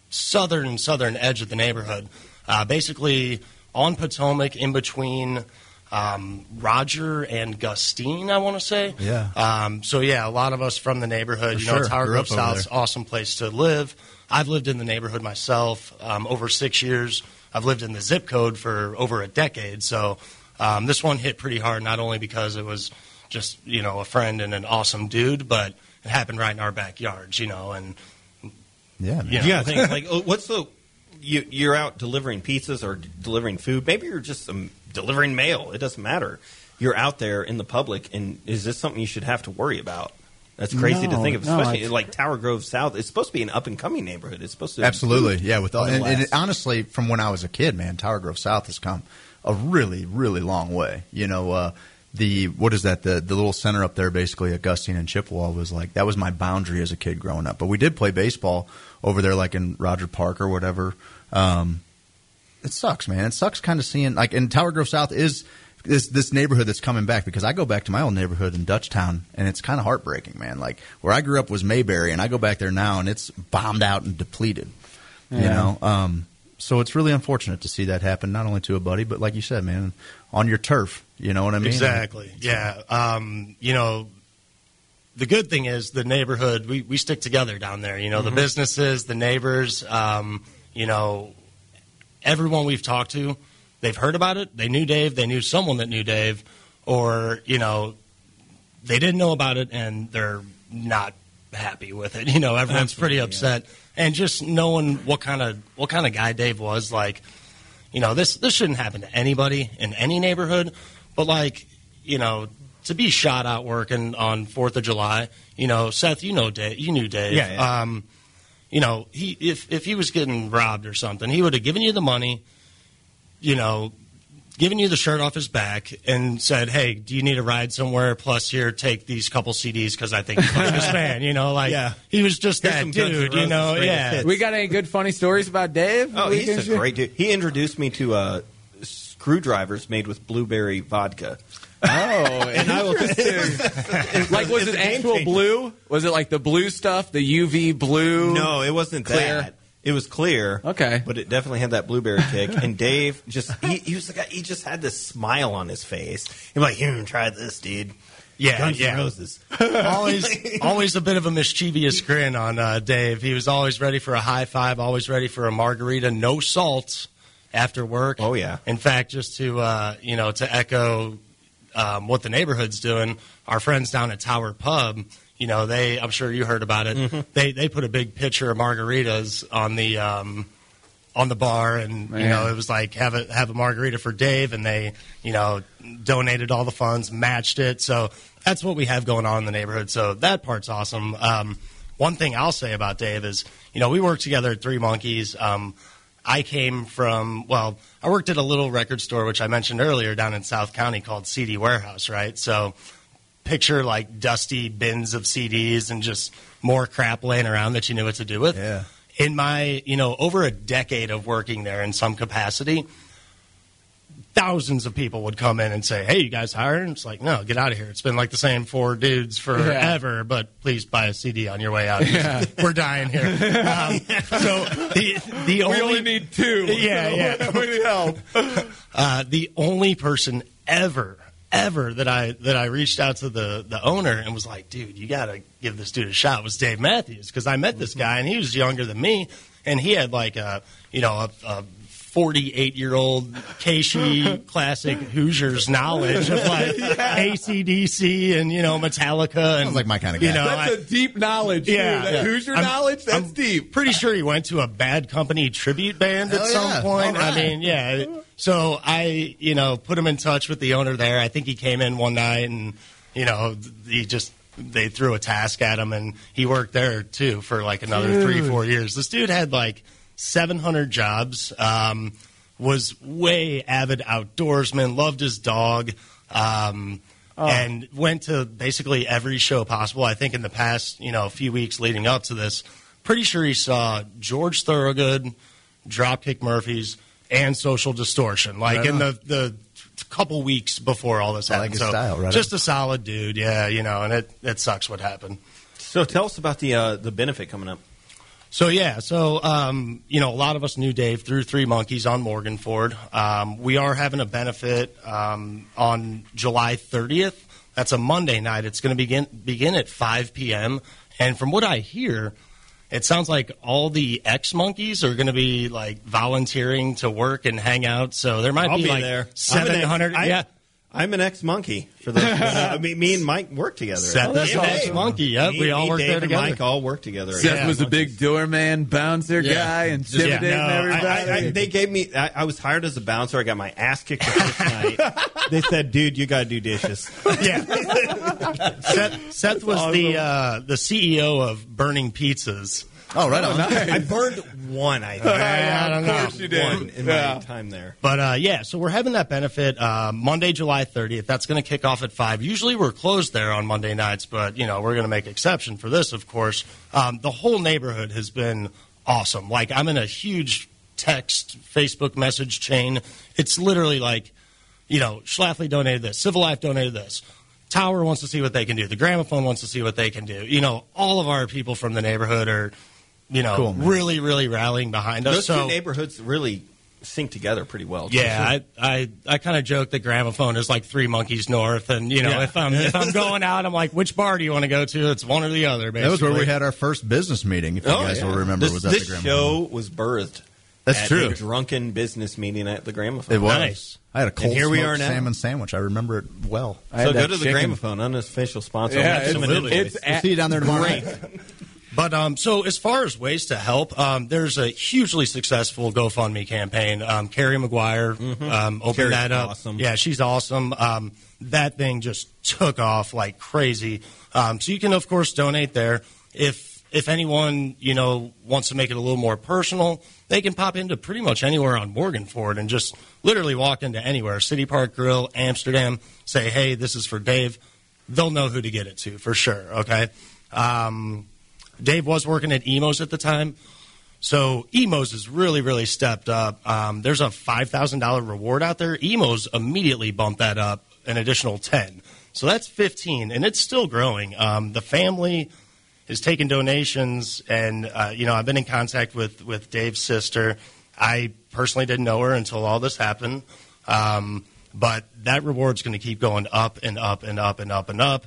southern southern edge of the neighborhood. Uh, basically on Potomac, in between um, Roger and Gustine, I want to say. Yeah. Um, so yeah, a lot of us from the neighborhood. For you know, sure. Tower Grew Grove up over South's awesome place to live. I've lived in the neighborhood myself um, over six years. I've lived in the zip code for over a decade. So um, this one hit pretty hard, not only because it was just you know a friend and an awesome dude, but it happened right in our backyards. You know, and yeah, you know. You gotta think like, oh, what's the? You, you're out delivering pizzas or d- delivering food. Maybe you're just um, delivering mail. It doesn't matter. You're out there in the public, and is this something you should have to worry about? That's crazy to think of, especially I- like Tower Grove South. It's supposed to be an up and coming neighborhood. It's supposed to Absolutely, yeah. With all, and, and last- honestly, from when I was a kid, man, Tower Grove South has come a really, really long way. You know, uh, the what is that? The the little center up there, basically, Augustine and Chippewa was like that was my boundary as a kid growing up. But we did play baseball over there, like in Roger Park or whatever. Um, it sucks, man. It sucks kind of seeing like and Tower Grove South is this this neighborhood that's coming back because I go back to my old neighborhood in Dutchtown and it's kind of heartbreaking, man. Like where I grew up was Mayberry and I go back there now and it's bombed out and depleted. You know, um, so it's really unfortunate to see that happen, not only to a buddy, but like you said, man, on your turf. You know what I mean? Exactly. Yeah. Um, you know, the good thing is the neighborhood, we, we stick together down there. You know, the Mhm. businesses, the neighbors, um, you know, everyone we've talked to, they've heard about it. They knew Dave. They knew someone that knew Dave. Or, you know, they didn't know about it and they're not happy with it. You know, everyone's pretty upset. And just knowing what kind of what kind of guy Dave was, like, you know, this this shouldn't happen to anybody in any neighborhood. But like, you know, to be shot out working on Fourth of July, you know, Seth, you know Dave, you knew Dave. Yeah, yeah. Um, you know, he if if he was getting robbed or something, he would have given you the money, you know, given you the shirt off his back and said, "Hey, do you need a ride somewhere? Plus, here, take these couple CDs because I think you're a this fan." You know, like Yeah. he was just Here's that some Guns dude. You know, yeah. hits. We got any good funny stories about Dave? Oh, We he's a great dude. He introduced me to uh, screwdrivers made with blueberry vodka. Oh, and I will consider like was it a game actual blue? Was it like the blue stuff, the UV blue? No, it wasn't Clear. that. It was clear. Okay. But it definitely had that blueberry kick. And Dave just he, he was the guy he just had this smile on his face. He was like, Here, try this, dude. Yeah, Guns N' yeah. Roses. always, always a bit of a mischievous grin on uh, Dave. He was always ready for a high five, always ready for a margarita, no salt after work. Oh yeah. In fact, just to uh, you know, to echo um, what the neighborhood's doing, our friends down at Tower Pub, you know, they I'm sure you heard about it. Mm-hmm. They they put a big picture of margaritas on the um, on the bar, and you know, it was like have a have a margarita for Dave, and they you know donated all the funds, matched it. So that's what we have going on in the neighborhood. So that part's awesome. Um, one thing I'll say about Dave is, you know, we work together at Three Monkeys. Um, I came from, well, I worked at a little record store, which I mentioned earlier down in South County called CD Warehouse, right? So picture like dusty bins of CDs and just more crap laying around that you knew what to do with. Yeah. In my, you know, over a decade of working there in some capacity, thousands of people would come in and say, "Hey, you guys hiring?" It's like, no, get out of here. It's been like the same four dudes forever. But please buy a CD on your way out. Yeah. We're dying here. Um, so the the We only, only need two. Yeah, yeah. we need help. Uh, the only person ever, ever that I that I reached out to the the owner and was like, "Dude, you got to give this dude a shot." Was Dave Matthews because I met this guy and he was younger than me and he had like a you know a. a 48 year old Casey classic Hoosiers knowledge of like ACDC and you know Metallica and Sounds like my kind of you know That's I- a deep knowledge. yeah, too. That yeah. Hoosier I'm- knowledge. That's I'm deep. Pretty sure he went to a Bad Company tribute band at Hell some yeah. point. All right. I mean, yeah. So I, you know, put him in touch with the owner there. I think he came in one night and, you know, he just they threw a task at him and he worked there too for like another three, four years. This dude had like 700 jobs. Um, was way avid outdoorsman, loved his dog, um, and went to basically every show possible. I think in the past, you know, a few weeks leading up to this, pretty sure he saw George Thorogood, Dropkick Murphys, and Social Distortion, like Right in the the couple weeks before all this I like happened. his so style, right just a solid dude, yeah, you know, and it it sucks what happened. So tell us about the uh, the benefit coming up. So yeah, so um, you know, a lot of us knew Dave through Three Monkeys on Morgan Ford. Um, we are having a benefit um, on July 30th. That's a Monday night. It's going to begin begin at 5 p.m. And from what I hear, it sounds like all the ex monkeys are going to be like volunteering to work and hang out. So there might I'll be, be like there. I'm ex- 700. I- yeah. I'm an ex monkey. For those, I mean, me and Mike work together. Seth is an ex-monkey, yep, Me- we all work Dave, there and together. Mike all work together. Seth Yeah. was a big doorman, bouncer Yeah. guy, intimidating No, everybody. I, I, they gave me. I, I was hired as a bouncer. I got my ass kicked the first night. They said, "Dude, you got to do dishes." Yeah. Seth, Seth was the uh, the CEO of Burning Pizzas. Oh, right on. I burned one. I think. I don't know. course you did. One in Yeah. my time there. But uh, yeah, so we're having that benefit uh, Monday, July 30th. That's going to kick off at five. Usually we're closed there on Monday nights, but you know we're going to make exception for this, of course. Um, the whole neighborhood has been awesome. Like I'm in a huge text Facebook message chain. It's literally like, you know, Schlafly donated this, Civil Life donated this. Tower wants to see what they can do. The gramophone wants to see what they can do. You know, all of our people from the neighborhood are, you know, Cool, really, really rallying behind us. Those so, two neighborhoods really sync together pretty well. too. yeah, I I, I kind of joke that gramophone is like three monkeys north, and you know Yeah. if I'm if I'm going out, I'm like, which bar do you want to go to? It's one or the other. Basically. That was where we had our first business meeting. If you Oh, guys yeah. will remember, this, was at this the Gramophone. show was birthed. That's at true. A drunken business meeting at the gramophone. It was. I had a cold and here we smoked are now. salmon sandwich. I remember it well. I so go to the gramophone, unofficial sponsor. Yeah, We'll send them an absolutely. invoice. It's We'll see you down there tomorrow Great. night. But um, so as far as ways to help, um, there's a hugely successful GoFundMe campaign. Um, Carrie McGuire um, opened Carrie's that up. awesome. Yeah, she's awesome. Um, that thing just took off like crazy. Um, so you can of course donate there. If if anyone you know wants to make it a little more personal, they can pop into pretty much anywhere on Morganford and just literally walk into anywhere. City Park Grill, Amsterdam. Say, hey, this is for Dave. They'll know who to get it to for sure. Okay. Um, Dave was working at Imo's at the time. So Imo's has really, really stepped up. Um, there's a five thousand dollar reward out there. Imo's immediately bumped that up an additional ten. So that's fifteen, and it's still growing. Um, the family is taking donations, and uh, you know I've been in contact with with Dave's sister. I personally didn't know her until all this happened. Um, but that reward's going to keep going up and up and up and up and up.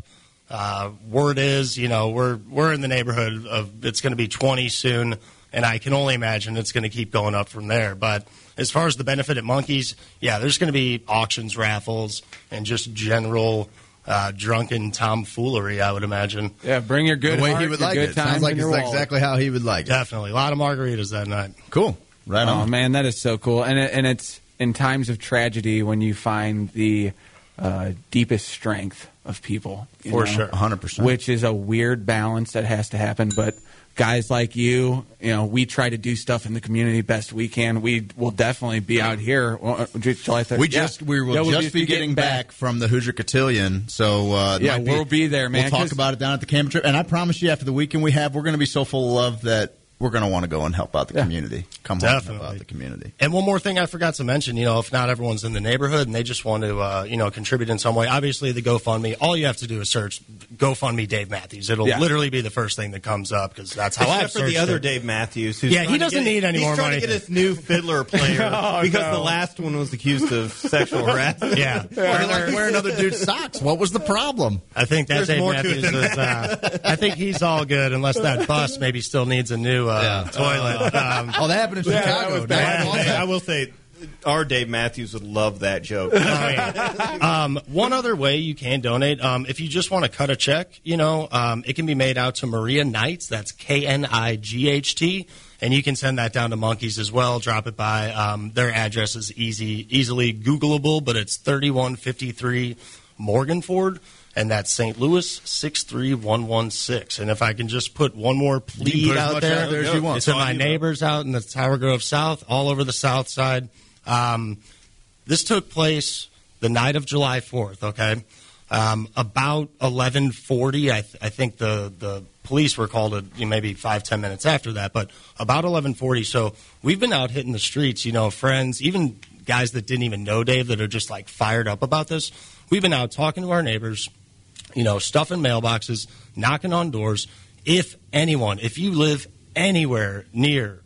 Uh, word is, you know, we're we're in the neighborhood of it's going to be 20 soon, and I can only imagine it's going to keep going up from there. But as far as the benefit at Monkeys, yeah, there's going to be auctions, raffles, and just general uh, drunken tomfoolery. I would imagine. Yeah, bring your good the way heart, he would like it. Sounds like it's exactly how he would like it. Definitely, a lot of margaritas that night. Cool. Right oh on. man, that is so cool, and it, and it's in times of tragedy when you find the uh, deepest strength of people. you For know, sure. 100%. Which is a weird balance that has to happen, but. Guys like you, you know, we try to do stuff in the community best we can. We will definitely be out here well, uh, July 3rd. We Yeah. just we will Yeah, we'll just be getting back from the Hoosier Cotillion, so uh, Yeah, might we'll be there, man, We'll talk about it down at the camping trip, and I promise you, after the weekend we have, we're going to be so full of love that we're going to want to go and help out the community. Come home and help Definitely. out the community. And one more thing I forgot to mention, you know, if not everyone's in the neighborhood and they just want to, uh, you know, contribute in some way, obviously the GoFundMe, all you have to do is search GoFundMe Dave Matthews. It'll Yeah. literally be the first thing that comes up because that's how I've Except for the other it. Dave Matthews. Who's Yeah, he doesn't get- need any he's more trying money. to get his new fiddler player Oh, because no. the last one was accused of sexual harassment. Yeah. We're like wearing other dude's socks. What was the problem? I think that There's Dave more Matthews is. Uh, I think he's all good, unless that bus maybe still needs a new uh, toilet. Um, oh, that happened in Yeah, Chicago. was bad. That- Hey, I will say, our Dave Matthews would love that joke. Oh, yeah. um, one other way you can donate, um, if you just want to cut a check, you know, um, it can be made out to Maria Knights. That's K N I G H T. And you can send that down to Monkeys as well. Drop it by. Um, their address is easy, easily Googleable, but it's 3153 Morganford. And that's St. Louis 63116. And if I can just put one more plead out there, out there as you want. to my neighbors out in the Tower Grove South, all over the South Side. Um, this took place the night of July 4th, okay? Um, about 1140, I, th- I think the, the police were called at, you know, maybe five, ten minutes after that, but about 1140. So we've been out hitting the streets, you know, friends, even guys that didn't even know Dave that are just like fired up about this. We've been out talking to our neighbors, you know, stuffing mailboxes, knocking on doors. If anyone, if you live anywhere near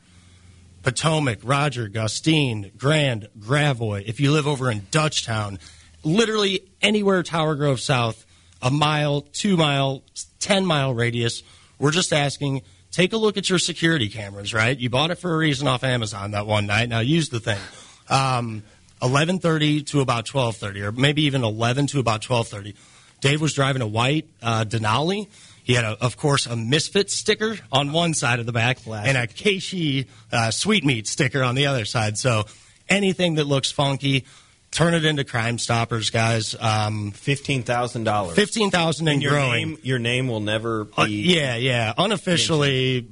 Potomac, Roger, Gustine, Grand, Gravois, if you live over in Dutchtown, literally anywhere Tower Grove South, a mile, two mile, 10 mile radius, we're just asking take a look at your security cameras, right? You bought it for a reason off Amazon that one night. Now use the thing. Um, 11:30 to about 12:30 or maybe even 11 to about 12:30. Dave was driving a white uh, Denali. He had, a, of course, a Misfit sticker on one side of the back and a Keishi uh, sweetmeat sticker on the other side. So anything that looks funky, turn it into Crime Stoppers, guys. Um, Fifteen thousand dollars. Fifteen thousand and your growing. name, your name will never be. Uh, yeah, yeah. Unofficially,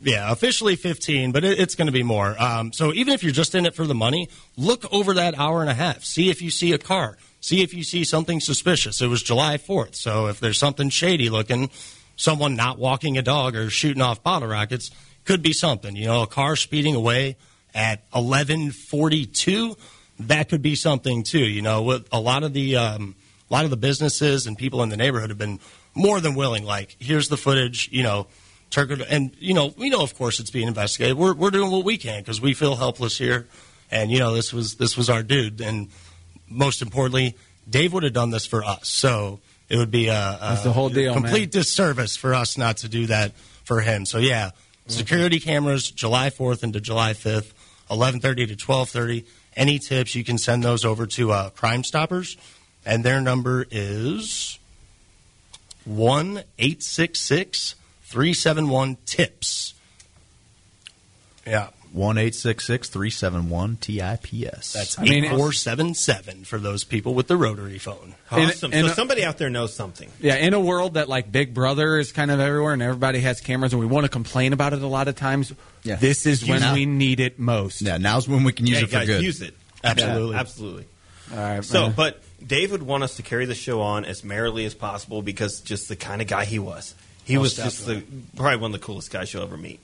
yeah, officially 15, but it, it's going to be more. Um, so even if you're just in it for the money, look over that hour and a half. See if you see a car. See if you see something suspicious. It was July 4th, so if there's something shady looking, someone not walking a dog or shooting off bottle rockets, could be something. You know, a car speeding away at 11:42, that could be something too. You know, with a lot of the um, a lot of the businesses and people in the neighborhood have been more than willing. Like, here's the footage. You know, and you know, we know of course it's being investigated. We're we're doing what we can because we feel helpless here, and you know, this was this was our dude, and most importantly, Dave would have done this for us. So it would be a, a That's the whole deal, complete man. disservice for us not to do that for him. So yeah, security cameras July 4th into July 5th, 11:30 to 12:30. Any tips you can send those over to uh, Crime Stoppers, and their number is one eight six six three seven one tips. Yeah. One eight six six three seven one TIPS. That's I mean, eight four seven seven for those people with the rotary phone. Awesome. And- so and- somebody out there knows something. Yeah, in a world that like Big Brother is kind of everywhere and everybody has cameras and we want to complain about it a lot of times, Yeah. this is Use when it. we need it most. Yeah, now's when we can use yeah, it for guys, good. use it. Absolutely. Yeah, absolutely. All right, So, man. but Dave would want us to carry the show on as merrily as possible because just the kind of guy he was. He Most was just the, probably one of the coolest guys you'll ever meet.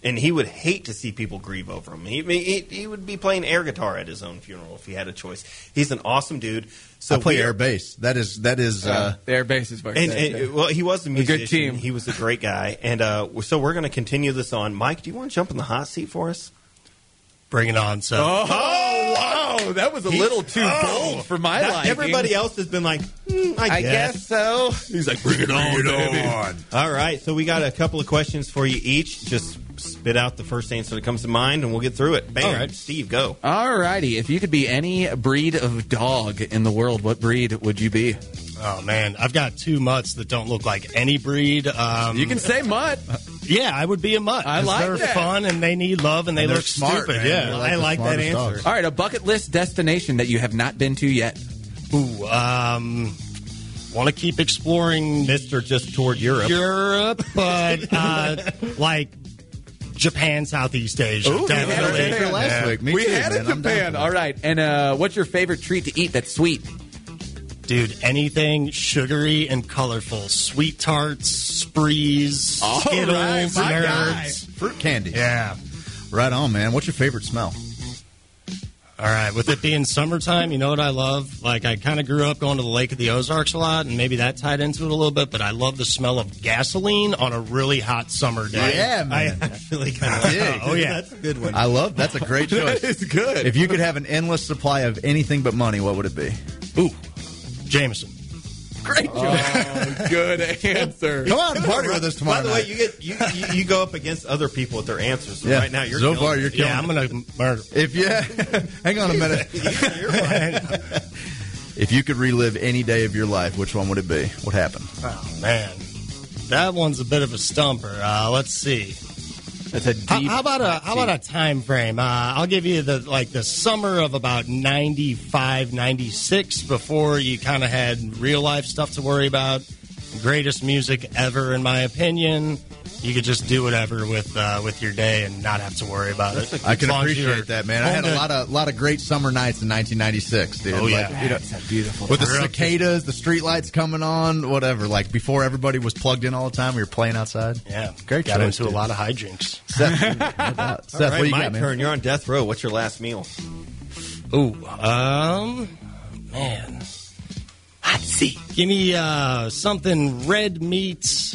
And he would hate to see people grieve over him. He, he, he would be playing air guitar at his own funeral if he had a choice. He's an awesome dude. So I play we air bass. That is that is uh, uh, the air bass is and, and, well, he was a musician. good team. He was a great guy, and uh, so we're going to continue this on. Mike, do you want to jump in the hot seat for us? bring it on. So, Oh, wow, that was a little too bold for my That- liking. Everybody else has been like, "Mm, I, I guess so. He's like, bring it on, baby. All right, so we got a couple of questions for you each. Just spit out the first answer that comes to mind, and we'll get through it. Bam, All right. Steve, go. Alrighty, if you could be any breed of dog in the world, what breed would you be? oh man, I've got two mutts that don't look like any breed. Um, You can say mutt. Yeah, I would be a mutt. I 'cause like they're that. fun and they need love and they And look smart, stupid. man. Yeah, They're I like that answer. All right, a bucket list destination that you have not been to yet. Ooh, um, want to keep exploring Mister just toward Europe. Europe, but uh, like Japan, Southeast Asia. Ooh, we had a definitely. Japan last Yeah. week. we had a Japan. All right, and uh, what's your favorite treat to eat that's sweet? Dude, anything sugary and colorful. Sweet tarts, sprees, All Skittles, right, nerds. Fruit candy. Yeah. Right on, man. What's your favorite smell? All right, with it being summertime, you know what I love? Like, I kind of grew up going to the Lake of the Ozarks a lot, and maybe that tied into it a little bit, but I love the smell of gasoline on a really hot summer day. Yeah, man. I actually kind of Dig. Oh, yeah. That's a good one. I love that's a great choice. It's good. If you could have an endless supply of anything but money, what would it be? Ooh, Jameson. Great choice. good answer. Come on, party with us tomorrow By the way, you get you, you, you go up against other people with their answers. So Yeah. right now, you're So far, you're killing Yeah, I'm going to murder. If you hang on a minute, You're if you could relive any day of your life, which one would it be? What happened? Oh, man. That one's a bit of a stumper. Uh, let's see. That's a How, how about a how about a time frame? Uh, I'll give you the like the summer of about 95, 96 before you kind of had real life stuff to worry about. Greatest music ever, in my opinion. You could just do whatever with uh, with your day and not have to worry about it. I can As long as you're appreciate that, man. I had a lot of lot of great summer nights in 1996, dude. Oh, yeah. Like, you know, beautiful. with the cicadas, the street lights coming on, whatever. Like before everybody was plugged in all the time, we were playing outside. Yeah, Great got choice, into dude. a lot of hijinks. Seth, no. Seth All right, what do you my got, man? turn. You're on death row. What's your last meal? Ooh, um, man, let's see. Give me uh, something red meats,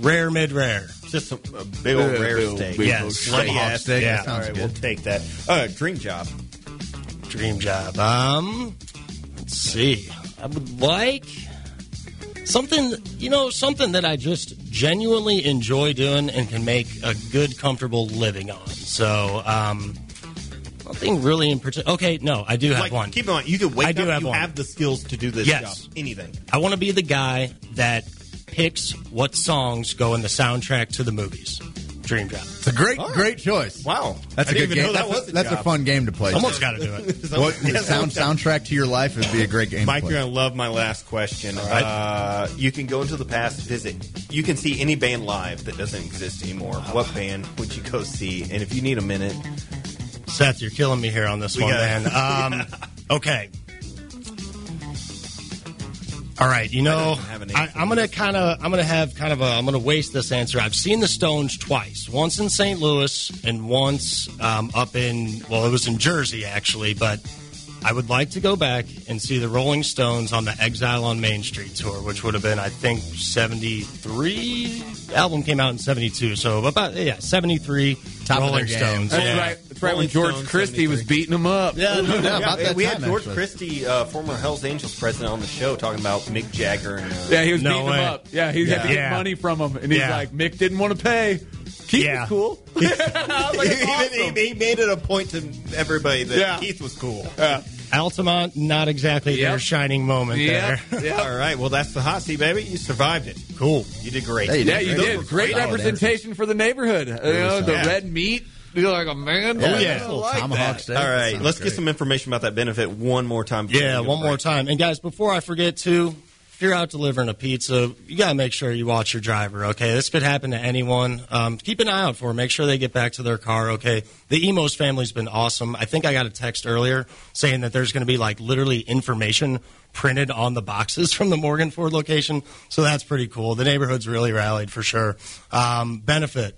rare mid rare. Just a, a big old Yeah, rare big steak. big Yes. old Tomahawk Bloody steak, Yeah, that sounds all right, we'll take that. Uh, dream job. Dream job. Um, let's see. I would like something, you know, something that I just genuinely enjoy doing and can make a good, comfortable living on. So, um, nothing really in particular. Okay, no, I do have Like, one. keep in mind, you could wake I do up. have you one. have the skills to do this Yes. job. Anything. I want to be the guy that picks what songs go in the soundtrack to the movies. Dream job. It's a great, great choice. Wow, That's I a good game. that that's was a that's a fun game to play. Someone's got to do it. What Yeah, sound soundtrack to your life would be a great game. Mike, to play. you're gonna love my last question. right. Uh, you can go into the past, visit. You can see any band live that doesn't exist anymore. What band would you go see? And if you need a minute, Seth, you're killing me here on this We one, man. Um, okay. All right, you know, don't have an I, I'm gonna kind of, I'm gonna have kind of a, I'm gonna waste this answer. I've seen the Stones twice, once in St. Louis and once um, up in, well, it was in Jersey actually, but I would like to go back and see the Rolling Stones on the Exile on Main Street tour, which would have been, I think, 73. Album came out in 72, so about yeah, 73. Top of Rolling their game. Stones. That's yeah. right. That's right. When George Stones, Christie was beating him up. Yeah, no doubt Yeah, about that we had George actually. Christie, uh, former Hell's Angels president, on the show talking about Mick Jagger. And, uh, Yeah, he was No beating way. him up. Yeah, he had to get Yeah. money from him, and he's Yeah. like, Mick didn't want to pay. Keith Yeah. was cool. Like, he, awesome." he- he made it a point to everybody that Yeah. Keith was cool. Yeah. Altamont, not exactly their shining moment Yep. there. Yep. All right, well, that's the hot seat, baby. You survived it. Cool. You did great. Hey, you Yeah, you did. Great representation for the neighborhood. You know, the Yeah. red meat. You're like a man. Yeah, Oh, yeah. nice like tomahawk steak. All That right, sounds let's great. get some information about that benefit one more time. Yeah, one more time. And guys, before I forget to, if you're out delivering a pizza, you got to make sure you watch your driver, okay? This could happen to anyone. Um, keep an eye out for 'em. Make sure they get back to their car, okay? The Imo's family's been awesome. I think I got a text earlier saying that there's going to be like literally information printed on the boxes from the Morgan Ford location. So that's pretty cool. The neighborhood's really rallied for sure. Um, benefit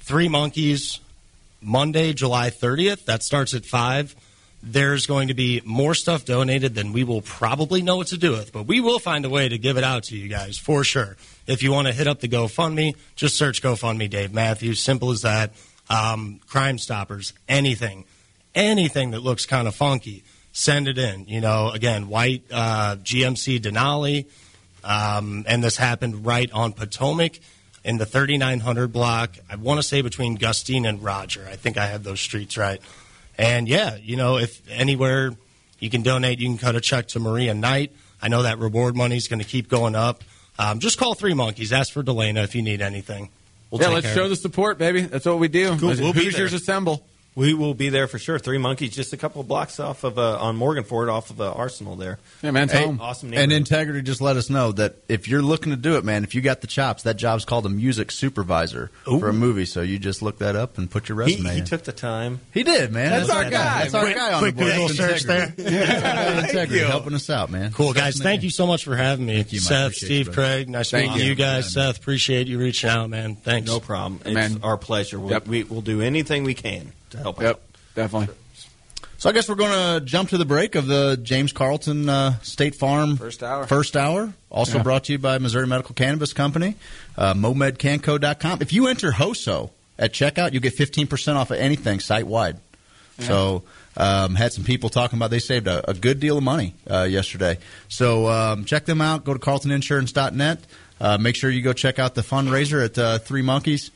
Three Monkeys, Monday, July 30th. That starts at 5. There's going to be more stuff donated than we will probably know what to do with, but we will find a way to give it out to you guys for sure. If you want to hit up the GoFundMe, just search GoFundMe Dave Matthews. Simple as that. um, Crime Stoppers, anything, anything that looks kind of funky, send it in. You know, again, white uh, GMC Denali, um, and this happened right on Potomac in the 3900 block. I want to say between Gustine and Roger. I think I have those streets right. And yeah, you know, if anywhere you can donate, you can cut a check to Maria Knight. I know that reward money is going to keep going up. Um, just call Three Monkeys. Ask for Delana if you need anything. We'll yeah, take let's care show of it. the support, baby. That's what we do. Cool. We'll be Hoosiers there. assemble. We will be there for sure. Three Monkeys, just a couple of blocks off of uh, on Morganford, off of uh, Arsenal there. Yeah, man, it's Hey, home. Awesome And. Integrity just let us know that if you're looking to do it, man, if you got the chops, that job's called a music supervisor for a movie. So you just look that up and put your he, resume he in. took the time. He did, man. That's That's, our our guy. guy, That's our man. guy on Quick the board. Google That's search Integrity. Yeah, Integrity helping us out, man. Cool, guys. Thank you so much for having me. Thank you, Mike. Seth, Steve, you. Craig. Nice Thank meeting you. you guys. Seth, appreciate you reaching out, man. Thanks. No problem. It's Man. our pleasure. We'll, Yep. we, we'll do anything we can to help Yep, out. definitely. So I guess we're going to jump to the break of the James Carlton uh, State Farm First hour. First hour, also Yeah. brought to you by Missouri Medical Cannabis Company, uh, MoMedCanco.com. If you enter HOSO at checkout, you get 15% off of anything site wide. So um, had some people talking about they saved a, a good deal of money uh, yesterday. So um, check them out. Go to carltoninsurance.net. Uh, make sure you go check out the fundraiser at uh, Three Monkeys.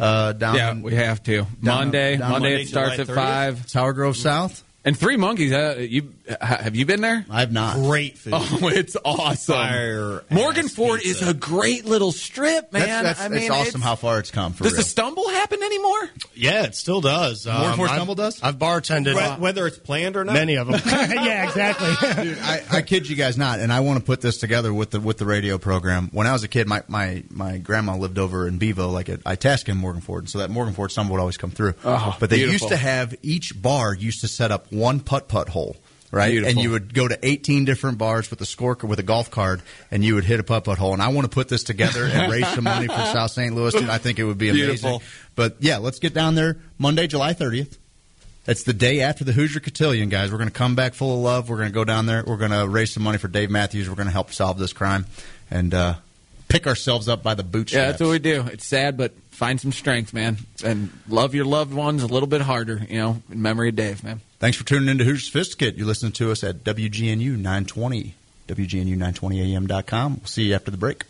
Uh, down Yeah, we have to. down- Monday, down- Monday, Monday, it starts at 30th? five. Tower Grove South. And Three Monkeys. Uh, you have you been there? I've not. Great food. Oh, it's awesome. Fire Morgan Ford pizza. is a great little strip, man. That's, that's, I mean, it's awesome how far it's come. For does real. the stumble happen anymore? Yeah, it still does. Um, More for I've- Stumble does? I've bartended Whe- Whether it's planned or not. many of them. yeah, exactly. Dude, I, I kid you guys not, and I want to put this together with the with the radio program. When I was a kid, my my, my grandma lived over in Bevo, like at Itasca and Morgan Ford, so that Morgan Ford stumble would always come through. Oh, but they beautiful. used to have each bar used to set up one putt putt hole. Right, Beautiful. and you would go to 18 different bars with a score with a golf card, and you would hit a putt putt hole. And I want to put this together and raise some money for South St. Louis. Dude, I think it would be amazing. Beautiful. But yeah, let's get down there Monday, July 30th. It's the day after the Hoosier Cotillion, guys. We're going to come back full of love. We're going to go down there. We're going to raise some money for Dave Matthews. We're going to help solve this crime and uh, pick ourselves up by the bootstraps. Yeah, that's what we do. It's sad, but find some strength, man, and love your loved ones a little bit harder. You know, in memory of Dave, man. Thanks for tuning in to Hoosier Sophisticate. You're listening to us at WGNU 920, WGNU 920AM.com. We'll see you after the break.